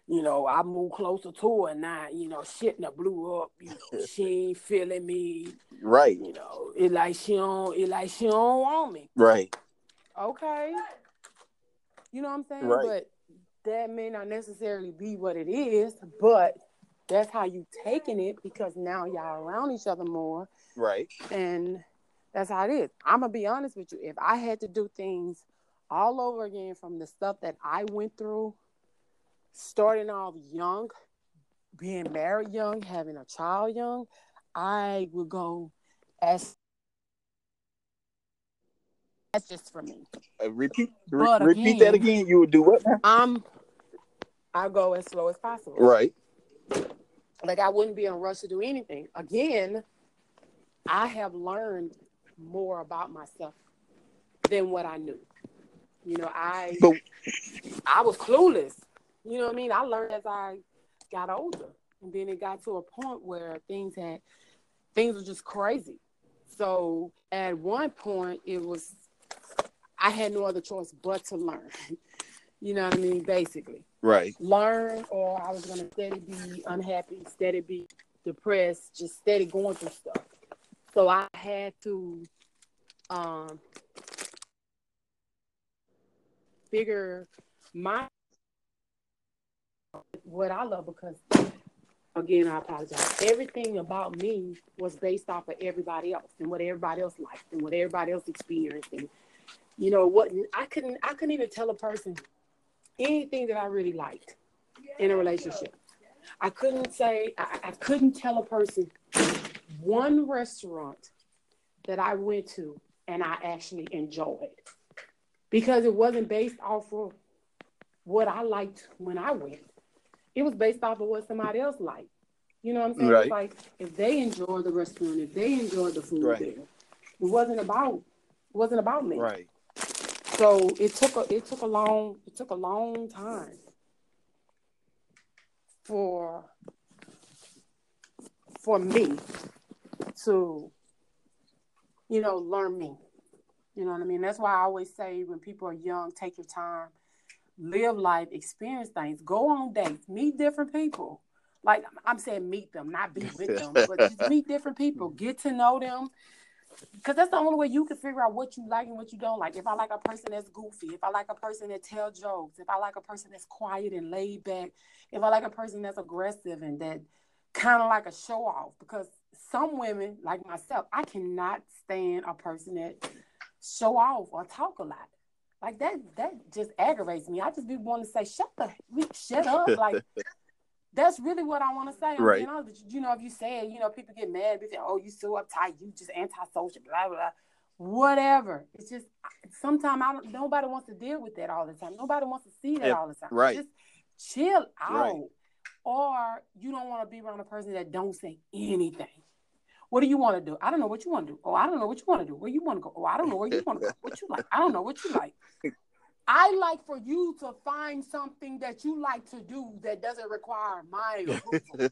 you know, I moved closer to her and now, you know, shit done blew up. You know, she ain't feeling me. Right. You know, it like she don't, it like she don't want me. Right. Okay. You know what I'm saying? Right. But that may not necessarily be what it is, but that's how you taking it because now y'all around each other more Right. and that's how it is. I'm gonna be honest with you. If I had to do things all over again from the stuff that I went through, starting off young, being married young, having a child young, I would go as that's just for me. Uh, repeat. Re- repeat that again- again. You would do what? I'm I go as slow as possible. Right. like I wouldn't be in a rush to do anything. Again, I have learned more about myself than what I knew. You know, I but, I was clueless. You know what I mean? I learned as I got older. And then it got to a point where things had things were just crazy. So at one point it was I had no other choice but to learn. you know what I mean? Basically. Right. Learn or I was gonna steady be unhappy, steady be depressed, just steady going through stuff. So I had to um figure my what I love because again I apologize. Everything about me was based off of everybody else and what everybody else liked and what everybody else experienced and you know what I couldn't I couldn't even tell a person anything that I really liked in a relationship. I couldn't say I, I couldn't tell a person one restaurant that I went to and I actually enjoyed because it wasn't based off of what I liked when I went. It was based off of what somebody else liked. You know what I'm saying? Right. like if they enjoyed the restaurant, if they enjoyed the food right. there, it wasn't about it wasn't about me. Right. So it took a it took a long it took a long time for for me to you know learn me you know what I mean? That's why I always say when people are young, take your time, live life, experience things, go on dates, meet different people. Like I'm saying, meet them, not be with them, but just meet different people, get to know them. Because that's the only way you can figure out what you like and what you don't like. If I like a person that's goofy, if I like a person that tell jokes, if I like a person that's quiet and laid back, if I like a person that's aggressive and that kind of like a show off. Because some women, like myself, I cannot stand a person that show off or talk a lot. Like that, that just aggravates me. I just be wanting to say, shut the, shut up. Like that's really what I want to say. Right. You know, you know, if you say it, you know, people get mad. They say, oh, you so uptight. You just antisocial, blah, blah, blah. Whatever. It's just sometimes I don't, nobody wants to deal with that all the time. Nobody wants to see that all the time. Right. Just chill out. Right. Or you don't want to be around a person that don't say anything. What do you want to do? I don't know what you want to do. Oh, I don't know what you want to do. Where you want to go? Oh, I don't know where you want to go. What you like? I don't know what you like. I like for you to find something that you like to do that doesn't require my approval.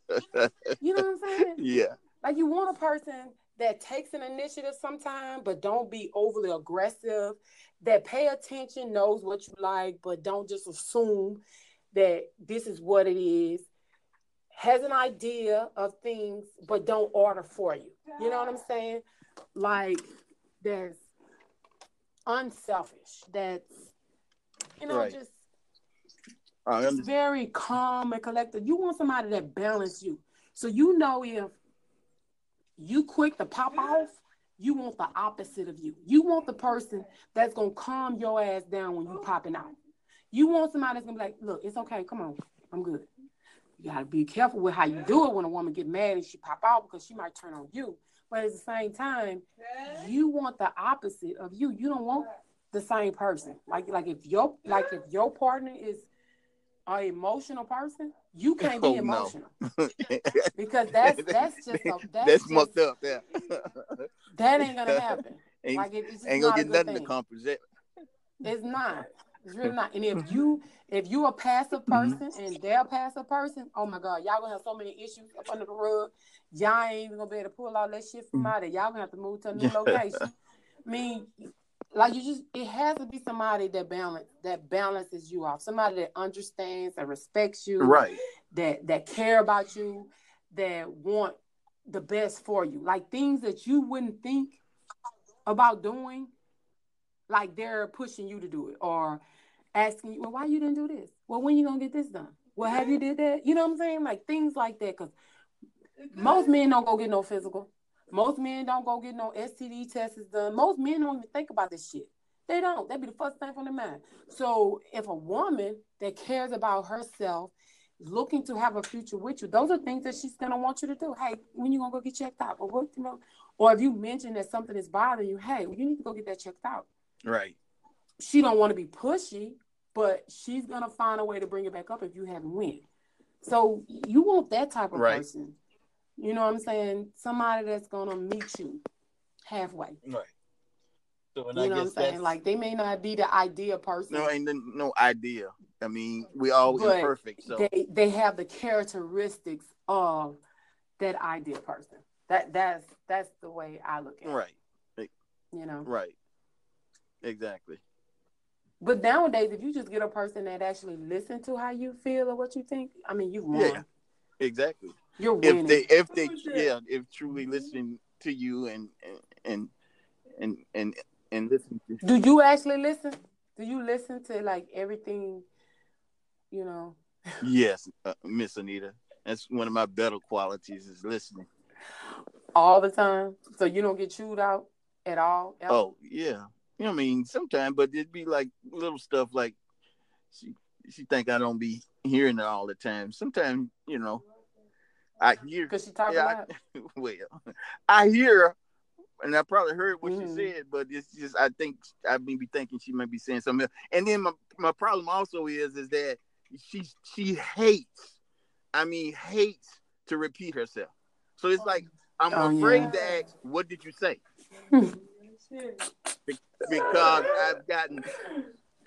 you know what I'm saying? Yeah. Like you want a person that takes an initiative sometime, but don't be overly aggressive, that pay attention, knows what you like, but don't just assume that this is what it is has an idea of things but don't order for you. You know what I'm saying? Like there's unselfish. That's you know right. just it's very calm and collected. You want somebody that balance you. So you know if you quick to pop off, you want the opposite of you. You want the person that's gonna calm your ass down when you popping out. You want somebody that's gonna be like, look, it's okay, come on, I'm good. You gotta be careful with how you do it when a woman get mad and she pop out because she might turn on you. But at the same time, you want the opposite of you. You don't want the same person. Like like if your like if your partner is an emotional person, you can't be oh, emotional no. because that's that's just a, that's, that's mucked up. Yeah, that ain't gonna happen. Ain't, like it, ain't gonna get nothing thing. to compensate. It's not. It's really not. And if you if you a passive mm-hmm. person mm-hmm. and they're a passive person, oh my God, y'all gonna have so many issues up under the rug. Y'all ain't even gonna be able to pull all that shit from mm-hmm. out of Y'all gonna have to move to a new location. I mean, like you just it has to be somebody that balance that balances you off. Somebody that understands and respects you. Right. That that care about you, that want the best for you. Like things that you wouldn't think about doing, like they're pushing you to do it or asking you, well, why you didn't do this? Well, when you gonna get this done? Well, have you did that? You know what I'm saying? Like things like that. Cause most men don't go get no physical. Most men don't go get no STD tests done. Most men don't even think about this shit. They don't. That'd be the first thing from the mind. So if a woman that cares about herself looking to have a future with you, those are things that she's gonna want you to do. Hey, when you gonna go get checked out? Or what you know, or if you mention that something is bothering you, hey, well, you need to go get that checked out. Right. She don't want to be pushy, but she's gonna find a way to bring it back up if you haven't win. So you want that type of Right. person. You know what I'm saying? Somebody that's gonna meet you halfway. Right. So You I know what I'm saying? Like they may not be the ideal person. no ain't no- no idea. I mean, we all imperfect, so they they have the characteristics of that ideal person. That that's that's the way I look at it. right, You know. right, exactly. But nowadays, if you just get a person that actually listen to how you feel or what you think, I mean, you won. Yeah. Exactly. You're winning. If they, if they, yeah, if truly listen to you and and and and and listen to Do you actually listen? Do you listen to like everything? You know. yes, uh, Miss Anita, that's one of my better qualities is listening. all the time, so you don't get chewed out at all. ever? Oh yeah, you know what I mean. Sometimes, but it'd be like little stuff like she she think I don't be hearing it all the time. Sometimes, you know, I hear. because she talk a Yeah, lot. I, well, I hear, and I probably heard what Mhm. she said, but it's just I think I may be thinking she might be saying something. Else. And then my my problem also is is that she she hates, I mean hates to repeat herself. So it's like I'm Oh, afraid yeah. to ask, "What did you say?" Be- because I've gotten,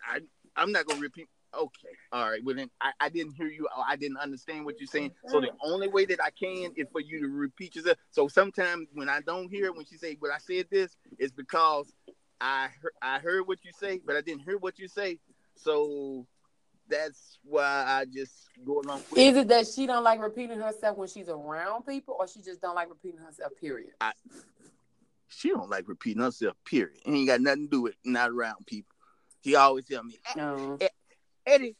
I I'm not gonna repeat. Okay, all right. Well then, I, I didn't hear you. I didn't understand what you're saying. So the mm-hmm. only way that I can is for you to repeat yourself. So sometimes when I don't hear when she say, "But I said this," it's because I heard, I heard what you say, but I didn't hear what you say. So that's why I just go along with Is it. that she don't like repeating herself when she's around people, or she just don't like repeating herself? Period. She don't like repeating herself. Period. It ain't got nothing to do with not around people. She always tell me, eh, No. Eh, Eddie.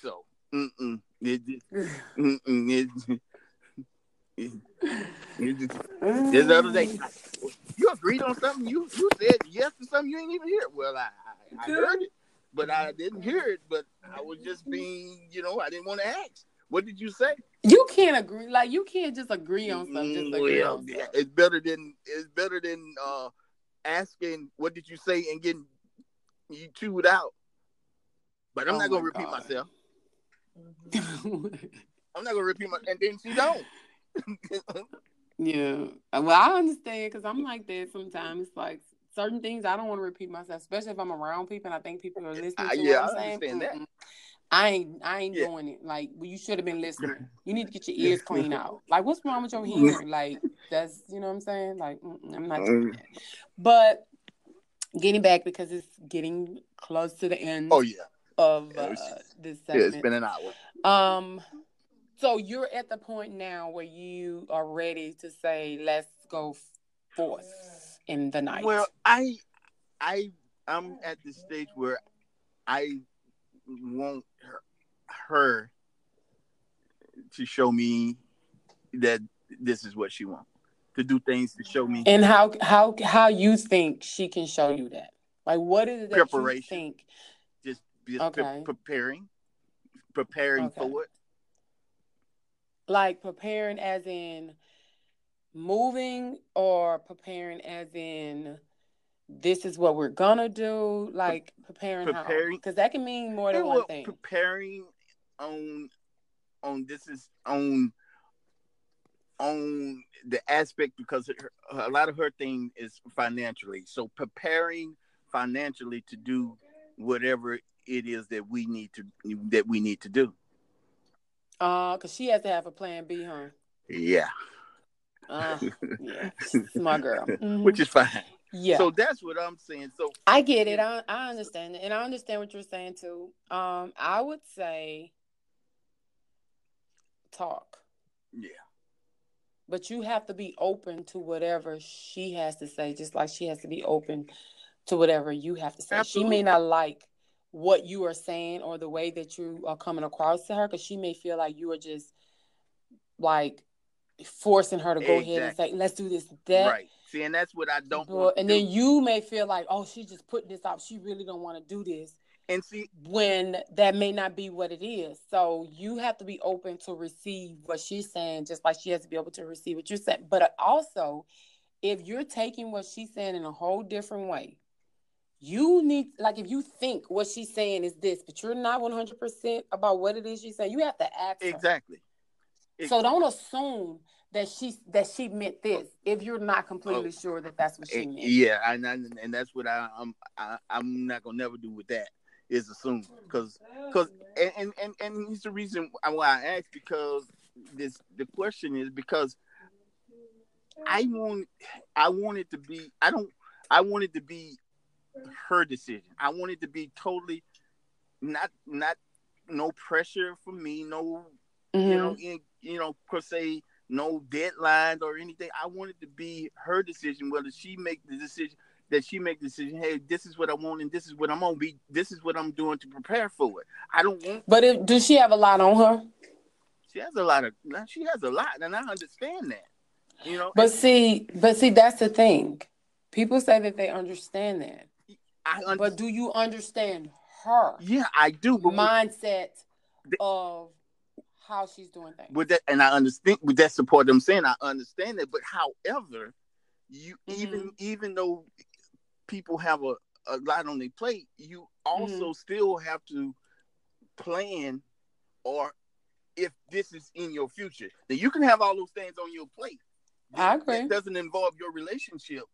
So, mm-mm. It, it, mm-mm. It, it, it just, Just the other day, you agreed on something. You you said yes to something you ain't even hear. Well, I, I, I heard it, but I didn't hear it. But I was just being, you know, I didn't want to ask. What did you say? You can't agree. Like you can't just agree on something. Just Mm, agree well, on something. it's better than it's better than uh asking what did you say and getting you chewed out. But I'm Oh not gonna my repeat God. myself. Mm-hmm. I'm not gonna repeat my and then she don't. yeah. Well, I understand because I'm like that sometimes. It's like certain things I don't want to repeat myself, especially if I'm around people and I think people are uh, listening Uh, yeah, what I'm I saying. understand that. Mm-mm. I ain't I ain't Yeah. doing it. Like well, you should have been listening. You need to get your ears clean out. Like what's wrong with your mm-hmm. hearing? Like that's you know what I'm saying? Like I'm not doing mm-hmm. that. But getting back because it's getting close to the end Oh yeah, of uh, this yeah. It's segment. been an hour. Um, so you're at the point now where you are ready to say, "Let's go forth in the night." Well, I, I, I'm at the stage where I want her, her to show me that this is what she wants to do things to show me and how how how you think she can show you that? Like, what is it that you Preparation. think? Just, just pre- preparing, preparing Okay. for it. Like preparing, as in moving, or preparing, as in this is what we're gonna do. Like preparing, Preparing. because that can mean more than one thing. Preparing on, on this is on, on the aspect because her, a lot of her thing is financially. So preparing financially to do whatever it is that we need to that we need to do. Uh, because she has to have a plan B, huh? Yeah, Uh, yeah, smart girl. Mhm. which is fine. yeah, So that's what I'm saying. So I get it. I I understand it, and I understand what you're saying too. Um, I would say talk, yeah, but you have to be open to whatever she has to say, just like she has to be open to whatever you have to say. She may not like what you are saying or the way that you are coming across to her, because she may feel like you are just like forcing her to go ahead and say, "Let's do this, that." right. See, and that's what I don't Well, and do. then you may feel like, oh, she just put this out. She really don't want to do this and see, when that may not be what it is. So you have to be open to receive what she's saying, just like she has to be able to receive what you're saying. But uh, also, if you're taking what she's saying in a whole different way, you need like if you think what she's saying is this, but you're not 100 percent about what it is she's saying, you have to ask. Exactly. So don't assume that she that she meant this if you're not completely Oh. sure that that's what she Eh, meant. Yeah, and and, that's what I, I'm I, I'm not gonna never do with that is assume because because and, and and and it's the reason why I ask because this the question is because I want I want it to be I don't I want it to be her decision. I want it to be totally not not no pressure for me, no Mhm. you know in, you know per se no deadlines or anything. I want it to be her decision whether she make the decision that she make the decision. Hey, this is what I want and this is what I'm gonna be. This is what I'm doing to prepare for it. I don't want. But if, does she have a lot on her? She has a lot of. She has a lot, and I understand that. You know, But see, but see, that's the thing. People say that they understand that, I under, but do you understand her yeah, I do. But mindset of how she's doing things? with that, and I understand with that support. I'm saying I understand that, but however, you Mhm. even even though people have a, a lot on their plate, you also still have to plan or if this is in your future. Then you can have all those things on your plate. I agree. That doesn't involve your relationship,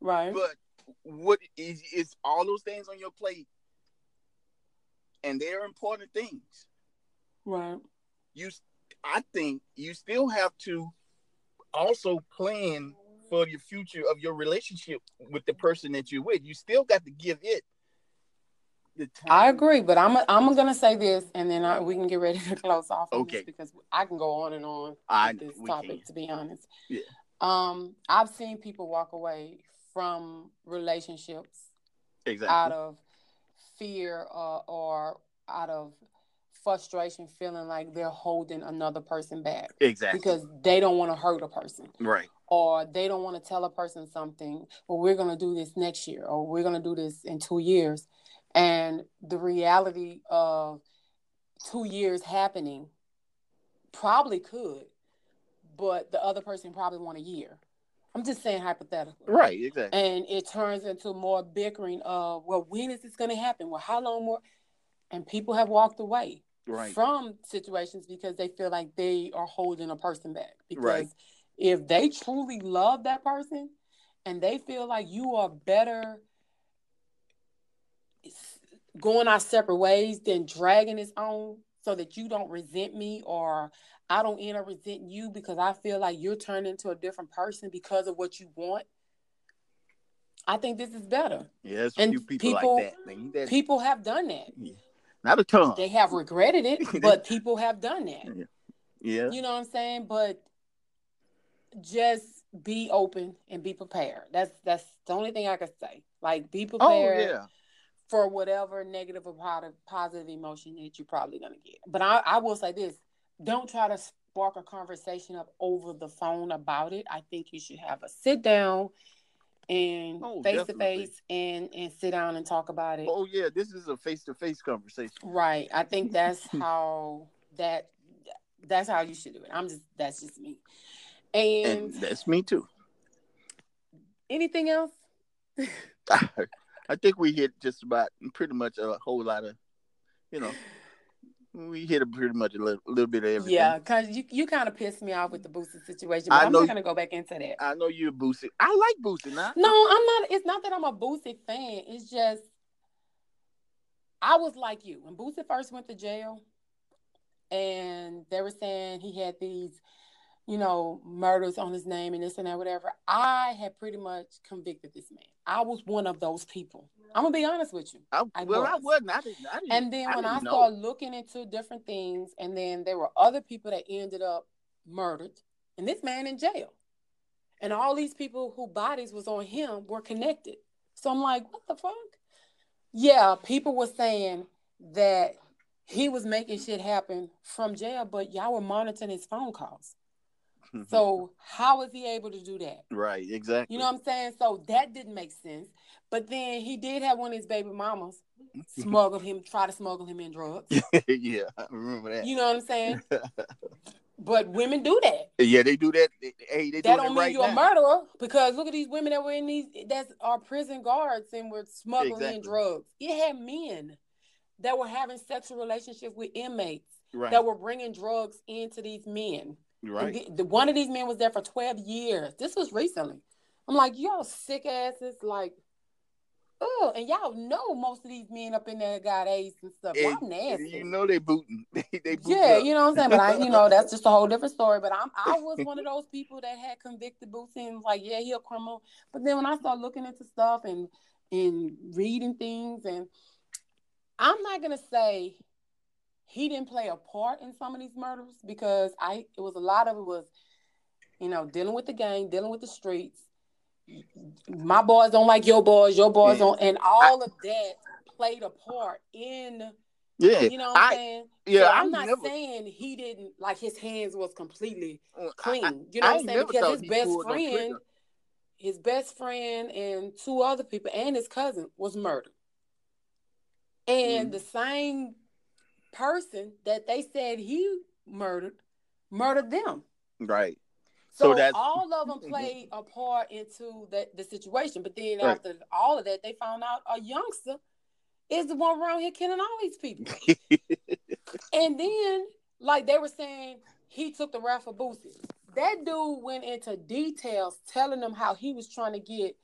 Right. but what is is all those things on your plate and they're important things. Right. You I think you still have to also plan for your future of your relationship with the person that you're with. You still got to give it the time. I agree, but I'm I'm gonna say this, and then I, we can get ready to close off Okay. because I can go on and on I with this topic. can. To be honest, Yeah. Um, I've seen people walk away from relationships Exactly. out of fear uh, or out of frustration, feeling like they're holding another person back exactly. because they don't want to hurt a person right. or they don't want to tell a person something, well, we're going to do this next year or we're going to do this in two years. And the reality of two years happening probably could, but the other person probably want a year. I'm just saying hypothetically. Right. Exactly. And it turns into more bickering of, well, when is this going to happen? Well, how long more? And people have walked away Right. from situations because they feel like they are holding a person back. Because Right. if they truly love that person and they feel like you are better going our separate ways than dragging its own so that you don't resent me or I don't end up resenting you because I feel like you're turning into a different person because of what you want. I think this is better. Yeah, and few people, people- like that. Man, that People have done that. not a ton. They have regretted it, but people have done that. yeah. You know what I'm saying? But just be open and be prepared. That's that's the only thing I can say. Like be Oh prepared yeah. for whatever negative or positive, positive emotion that you're probably gonna get. But I, I will say this: don't try to spark a conversation up over the phone about it. I think you should have a sit down and Oh, face to face and and sit down and talk about it. Oh yeah. This is a face to face conversation. Right. I think that's how that that's how you should do it. I'm just that's just me. And, And that's me too. anything else? I think we hit just about pretty much a whole lot of, you know, we hit a pretty much a little, little bit of everything. Yeah, because you, you kind of pissed me off with the Boosie situation, but I I'm know not gonna go back into that. I know you're Boosie. I like Boosie now. No, I'm not. It's not that I'm a Boosie fan. It's just I was like you when Boosie first went to jail, and they were saying he had these, you know, murders on his name and this and that, whatever. I had pretty much convicted this man. I was one of those people. I'm gonna be honest with you. I, I well, I was. wasn't. I didn't. I didn't And then when I know. started looking into different things, and then there were other people that ended up murdered, and this man in jail, and all these people whose bodies was on him were connected. So I'm like, what the fuck? Yeah, people were saying that he was making shit happen from jail, but y'all were monitoring his phone calls. Mm-hmm. So how was he able to do that? right, exactly. You know what I'm saying? So that didn't make sense. But then he did have one of his baby mamas smuggle him, try to smuggle him in drugs. yeah, I remember that. You know what I'm saying? But women do that. Yeah, they do that. Hey, they that do don't mean right you're now. a murderer because look at these women that were in these that are prison guards and were smuggling Exactly. in drugs. It had men that were having sexual relationships with inmates Right, that were bringing drugs into these men. Right. the, the- one of these men was there for 12 years. This was recently. I'm like, y'all sick asses, like, oh, and y'all know most of these men up in there got AIDS and stuff. Y'all And nasty. You know they booting. They, booting Yeah, up. you know what I'm saying, but I, you know, that's just a whole different story. But I'm, I was one of those people that had convicted and was like, yeah, he a criminal. But then when I started looking into stuff and and reading things, and I'm not gonna say he didn't play a part in some of these murders because I, it was a lot of it was, you know, dealing with the gang, dealing with the streets. My boys don't like your boys, your boys Yeah. don't, and all of that played a part in yeah. you know what I'm I, saying? yeah, so I I'm not never- saying he didn't like his hands was completely clean. I- you know I what I'm saying? Because his best friend, his best friend and two other people and his cousin was murdered. And Mhm. the same person that they said he murdered murdered them. right. So, So that's- all of them mhm. played a part into that the situation. But then Right. after all of that, they found out a youngster is the one around here killing all these people. And then, like they were saying, he took the rap for Boosie. That dude went into details telling them how he was trying to get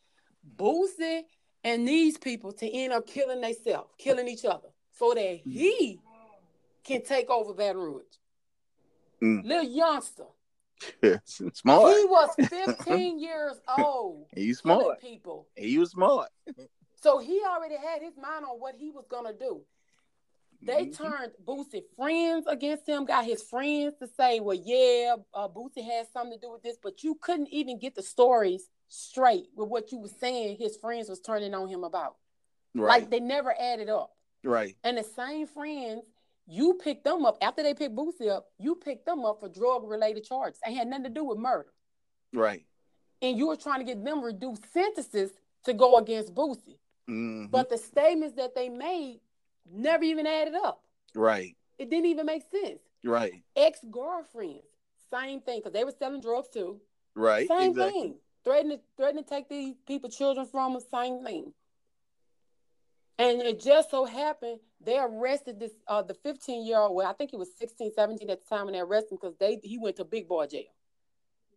Boosie and these people to end up killing themselves, killing each other, so that mm. he can take over Baton Rouge. Mm. Little youngster. smart. He was 15 years old. He's smart. people. He was smart. So he already had his mind on what he was gonna do. They Mhm. turned Boosie friends against him, got his friends to say, well, yeah, uh, Boosie has something to do with this, but you couldn't even get the stories straight with what you were saying his friends was turning on him about. right. Like they never added up. right. And the same friends, you picked them up after they picked Boosie up, you picked them up for drug related charges. They had nothing to do with murder. Right. And you were trying to get them reduced sentences to go against Boosie. Mhm. But the statements that they made never even added up. right. It didn't even make sense. Right. Ex girlfriends, same thing, because they were selling drugs too. Right. Same exactly. thing. Threatening to, threatening to take these people children from them, same thing. And it just so happened they arrested this uh the 15 year old. Well, I think he was 16, 17 at the time when they arrested him because they he went to big boy jail.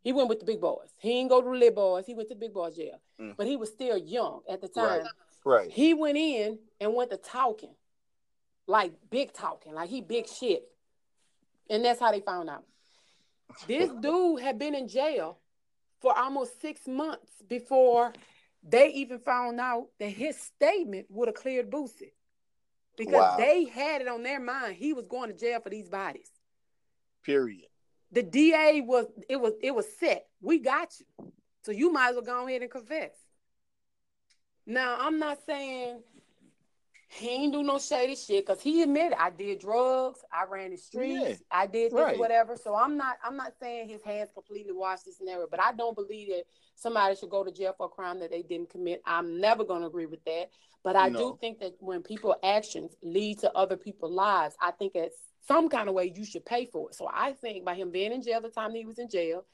He went with the big boys. He didn't go to the little boys. He went to big boy jail. Mm. But he was still young at the time. Right. Right. He went in and went to talking, like big talking, like he big shit. And that's how they found out. This dude had been in jail for almost six months before they even found out that his statement would have cleared Boosie. Because Wow. they had it on their mind he was going to jail for these bodies. Period. The DA was it was it was set. We got you. So you might as well go ahead and confess. Now I'm not saying he ain't do no shady shit because he admitted I did drugs, I ran the streets, Yeah, I did this, right. whatever. So I'm not I'm not saying his hands completely washed this and but I don't believe that somebody should go to jail for a crime that they didn't commit. I'm never gonna agree with that. But I No. do think that when people actions lead to other people's lives, I think it's some kind of way you should pay for it. So I think by him being in jail the time that he was in jail,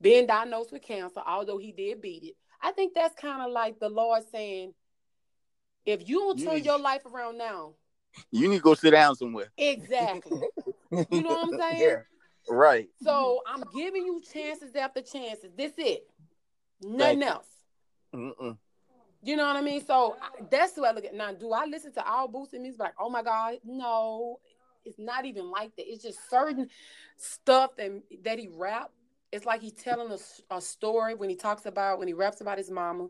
being diagnosed with cancer, although he did beat it, I think that's kind of like the Lord saying, if you don't turn need- your life around now, You need to go sit down somewhere. exactly. You know what I'm saying? Yeah. Right. So I'm giving you chances after chances. This it. Nothing else. Mm-mm. You know what I mean? So that's what I look at. Now, do I listen to all Boosie music? Like, oh my God, no, it's not even like that. It's just certain stuff that that he rap. It's like he's telling a, a story when he talks about when he raps about his mama,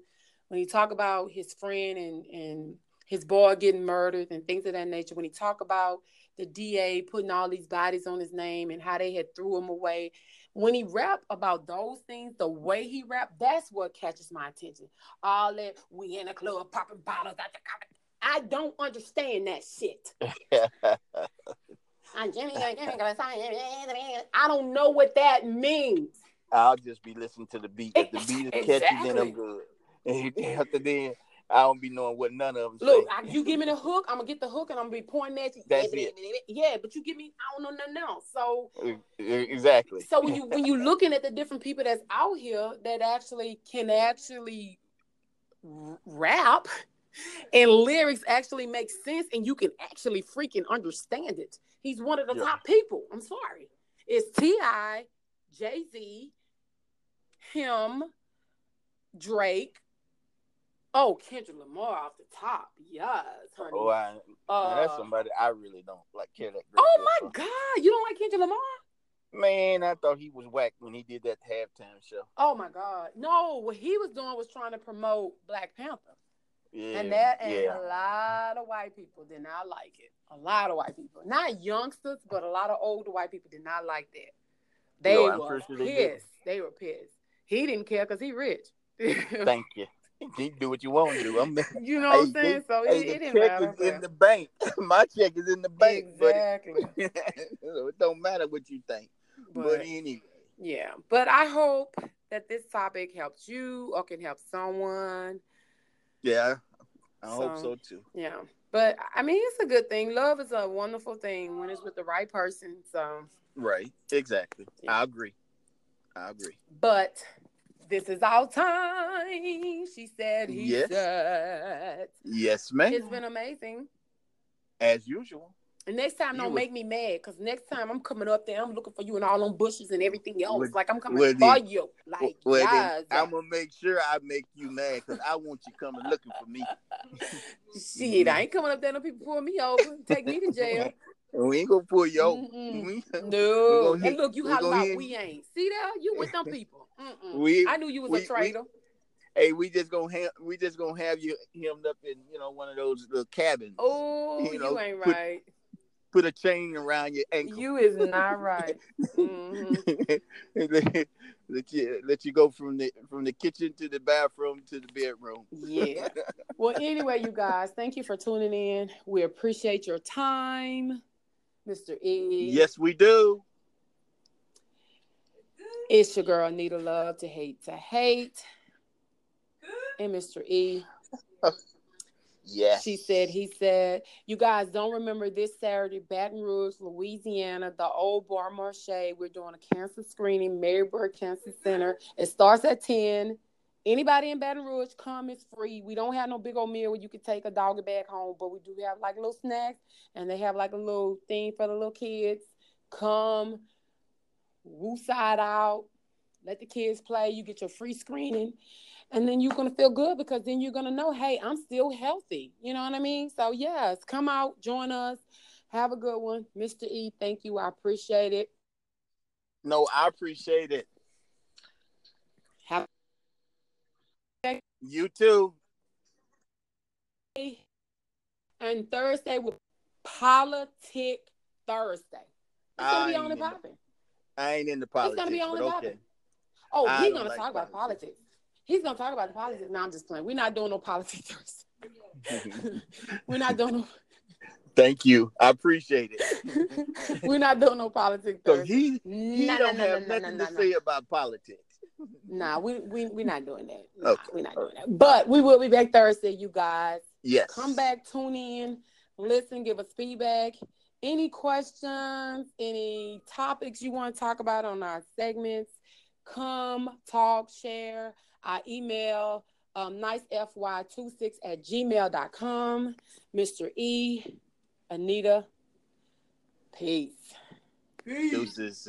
when he talk about his friend and and his boy getting murdered and things of that nature. When he talk about the DA putting all these bodies on his name and how they had threw him away. When he rap about those things, the way he rap, that's what catches my attention. All that we in a club popping bottles. out the car. I don't understand that shit. I don't know what that means. I'll just be listening to the beat. If the beat is catchy, then I'm good. And after then, I don't be knowing what none of them Look. I, you give me the hook, I'm gonna get the hook, and I'm gonna be pointing at you. That's yeah, it. Yeah, but you give me, I don't know nothing else. So, Exactly. so when you when you looking at the different people that's out here that actually can actually rap and lyrics actually make sense and you can actually freaking understand it. He's one of the Yeah. top people. I'm sorry. It's T.I., Jay-Z, him, Drake. Oh, Kendrick Lamar off the top. Yes, honey. Oh, I, Uh, that's somebody I really don't like. Care that oh my. God. You don't like Kendrick Lamar? Man, I thought he was whack when he did that halftime show. Oh my God. No, what he was doing was trying to promote Black Panther. Yeah, And that and yeah. a lot of white people did not like it. A lot of white people. Not youngsters, but a lot of older white people did not like that. They No, were sure they pissed. They were pissed. He didn't care because he rich. Thank you. You do what you want to do. I'm you know what I'm saying? So hey, it, the it didn't check matter. is in the bank. My check is in the bank, exactly. but so it don't matter what you think. But, But anyway, yeah. But I hope that this topic helps you or can help someone. yeah, I hope So- so too. Yeah. But I mean, it's a good thing. Love is a wonderful thing when it's with the right person. So, Right, exactly. Yeah. I agree. I agree. but this is our time. She said, he Yes. said. Yes, ma'am. It's been amazing. As usual. And next time, You don't was- make me mad because next time I'm coming up there, I'm looking for you and all them bushes and everything else. Well- like I'm coming well, for then- you. Like, well, then I'm gonna make sure I make you mad because I want you coming looking for me. Shit, I ain't coming up there. No people pull me over, take me to jail. And we ain't gonna pull you We- No. And look, you we holler out, we ain't. See there? You with them people. We- I knew you was we- a traitor. hey, we just gonna have we just gonna have you hemmed up in you know one of those little cabins. Oh, you you, ain't put- right. Put a chain around your ankle. You is not right. hmm let, let you let you go from the from the kitchen to the bathroom to the bedroom. Yeah. Well, anyway, you guys, thank you for tuning in. We appreciate your time, Mr. E. Yes, we do. It's your girl, Nita Love, to hate to hate. And Mr. E. Yes. She said, he said, you guys don't remember this Saturday, Baton Rouge, Louisiana, the old Bon Marché. We're doing a cancer screening, Mary Bird Cancer Center. It starts at 10. Anybody in Baton Rouge, come, it's free. We don't have no big old meal where you can take a doggy bag home, but we do have like little snacks and they have like a little thing for the little kids. Come, woo side out, let the kids play. You get your free screening and then you're gonna feel good because then you're gonna know, hey, I'm still healthy. You know what I mean? So yes, come out, join us, have a good one, Mr. E. Thank you, I appreciate it. No, I appreciate it. Have You too. and Thursday with Politic Thursday. It's gonna be I on ain't and in the- popping. I ain't into It's politics. gonna be on but and okay. popping. Oh, he's gonna like talk about politics. politics. He's gonna talk about the politics. No, I'm just playing. We're not doing no politics Thursday. We're not doing no. Thank you. I appreciate it. We're not doing no politics Because Thursday. he he Nah, don't nah, nah, have nah, nothing nah, to nah, say about politics. Nah, we we we're not doing that. Nah, Okay. We're not doing that. But we will be back Thursday, you guys. Yes. Come back, tune in, listen, give us feedback. Any questions, any topics you want to talk about on our segments, come talk, share. Our email, um, nicefy26 at gmail.com. Mr. E, Anita, peace. Deuces.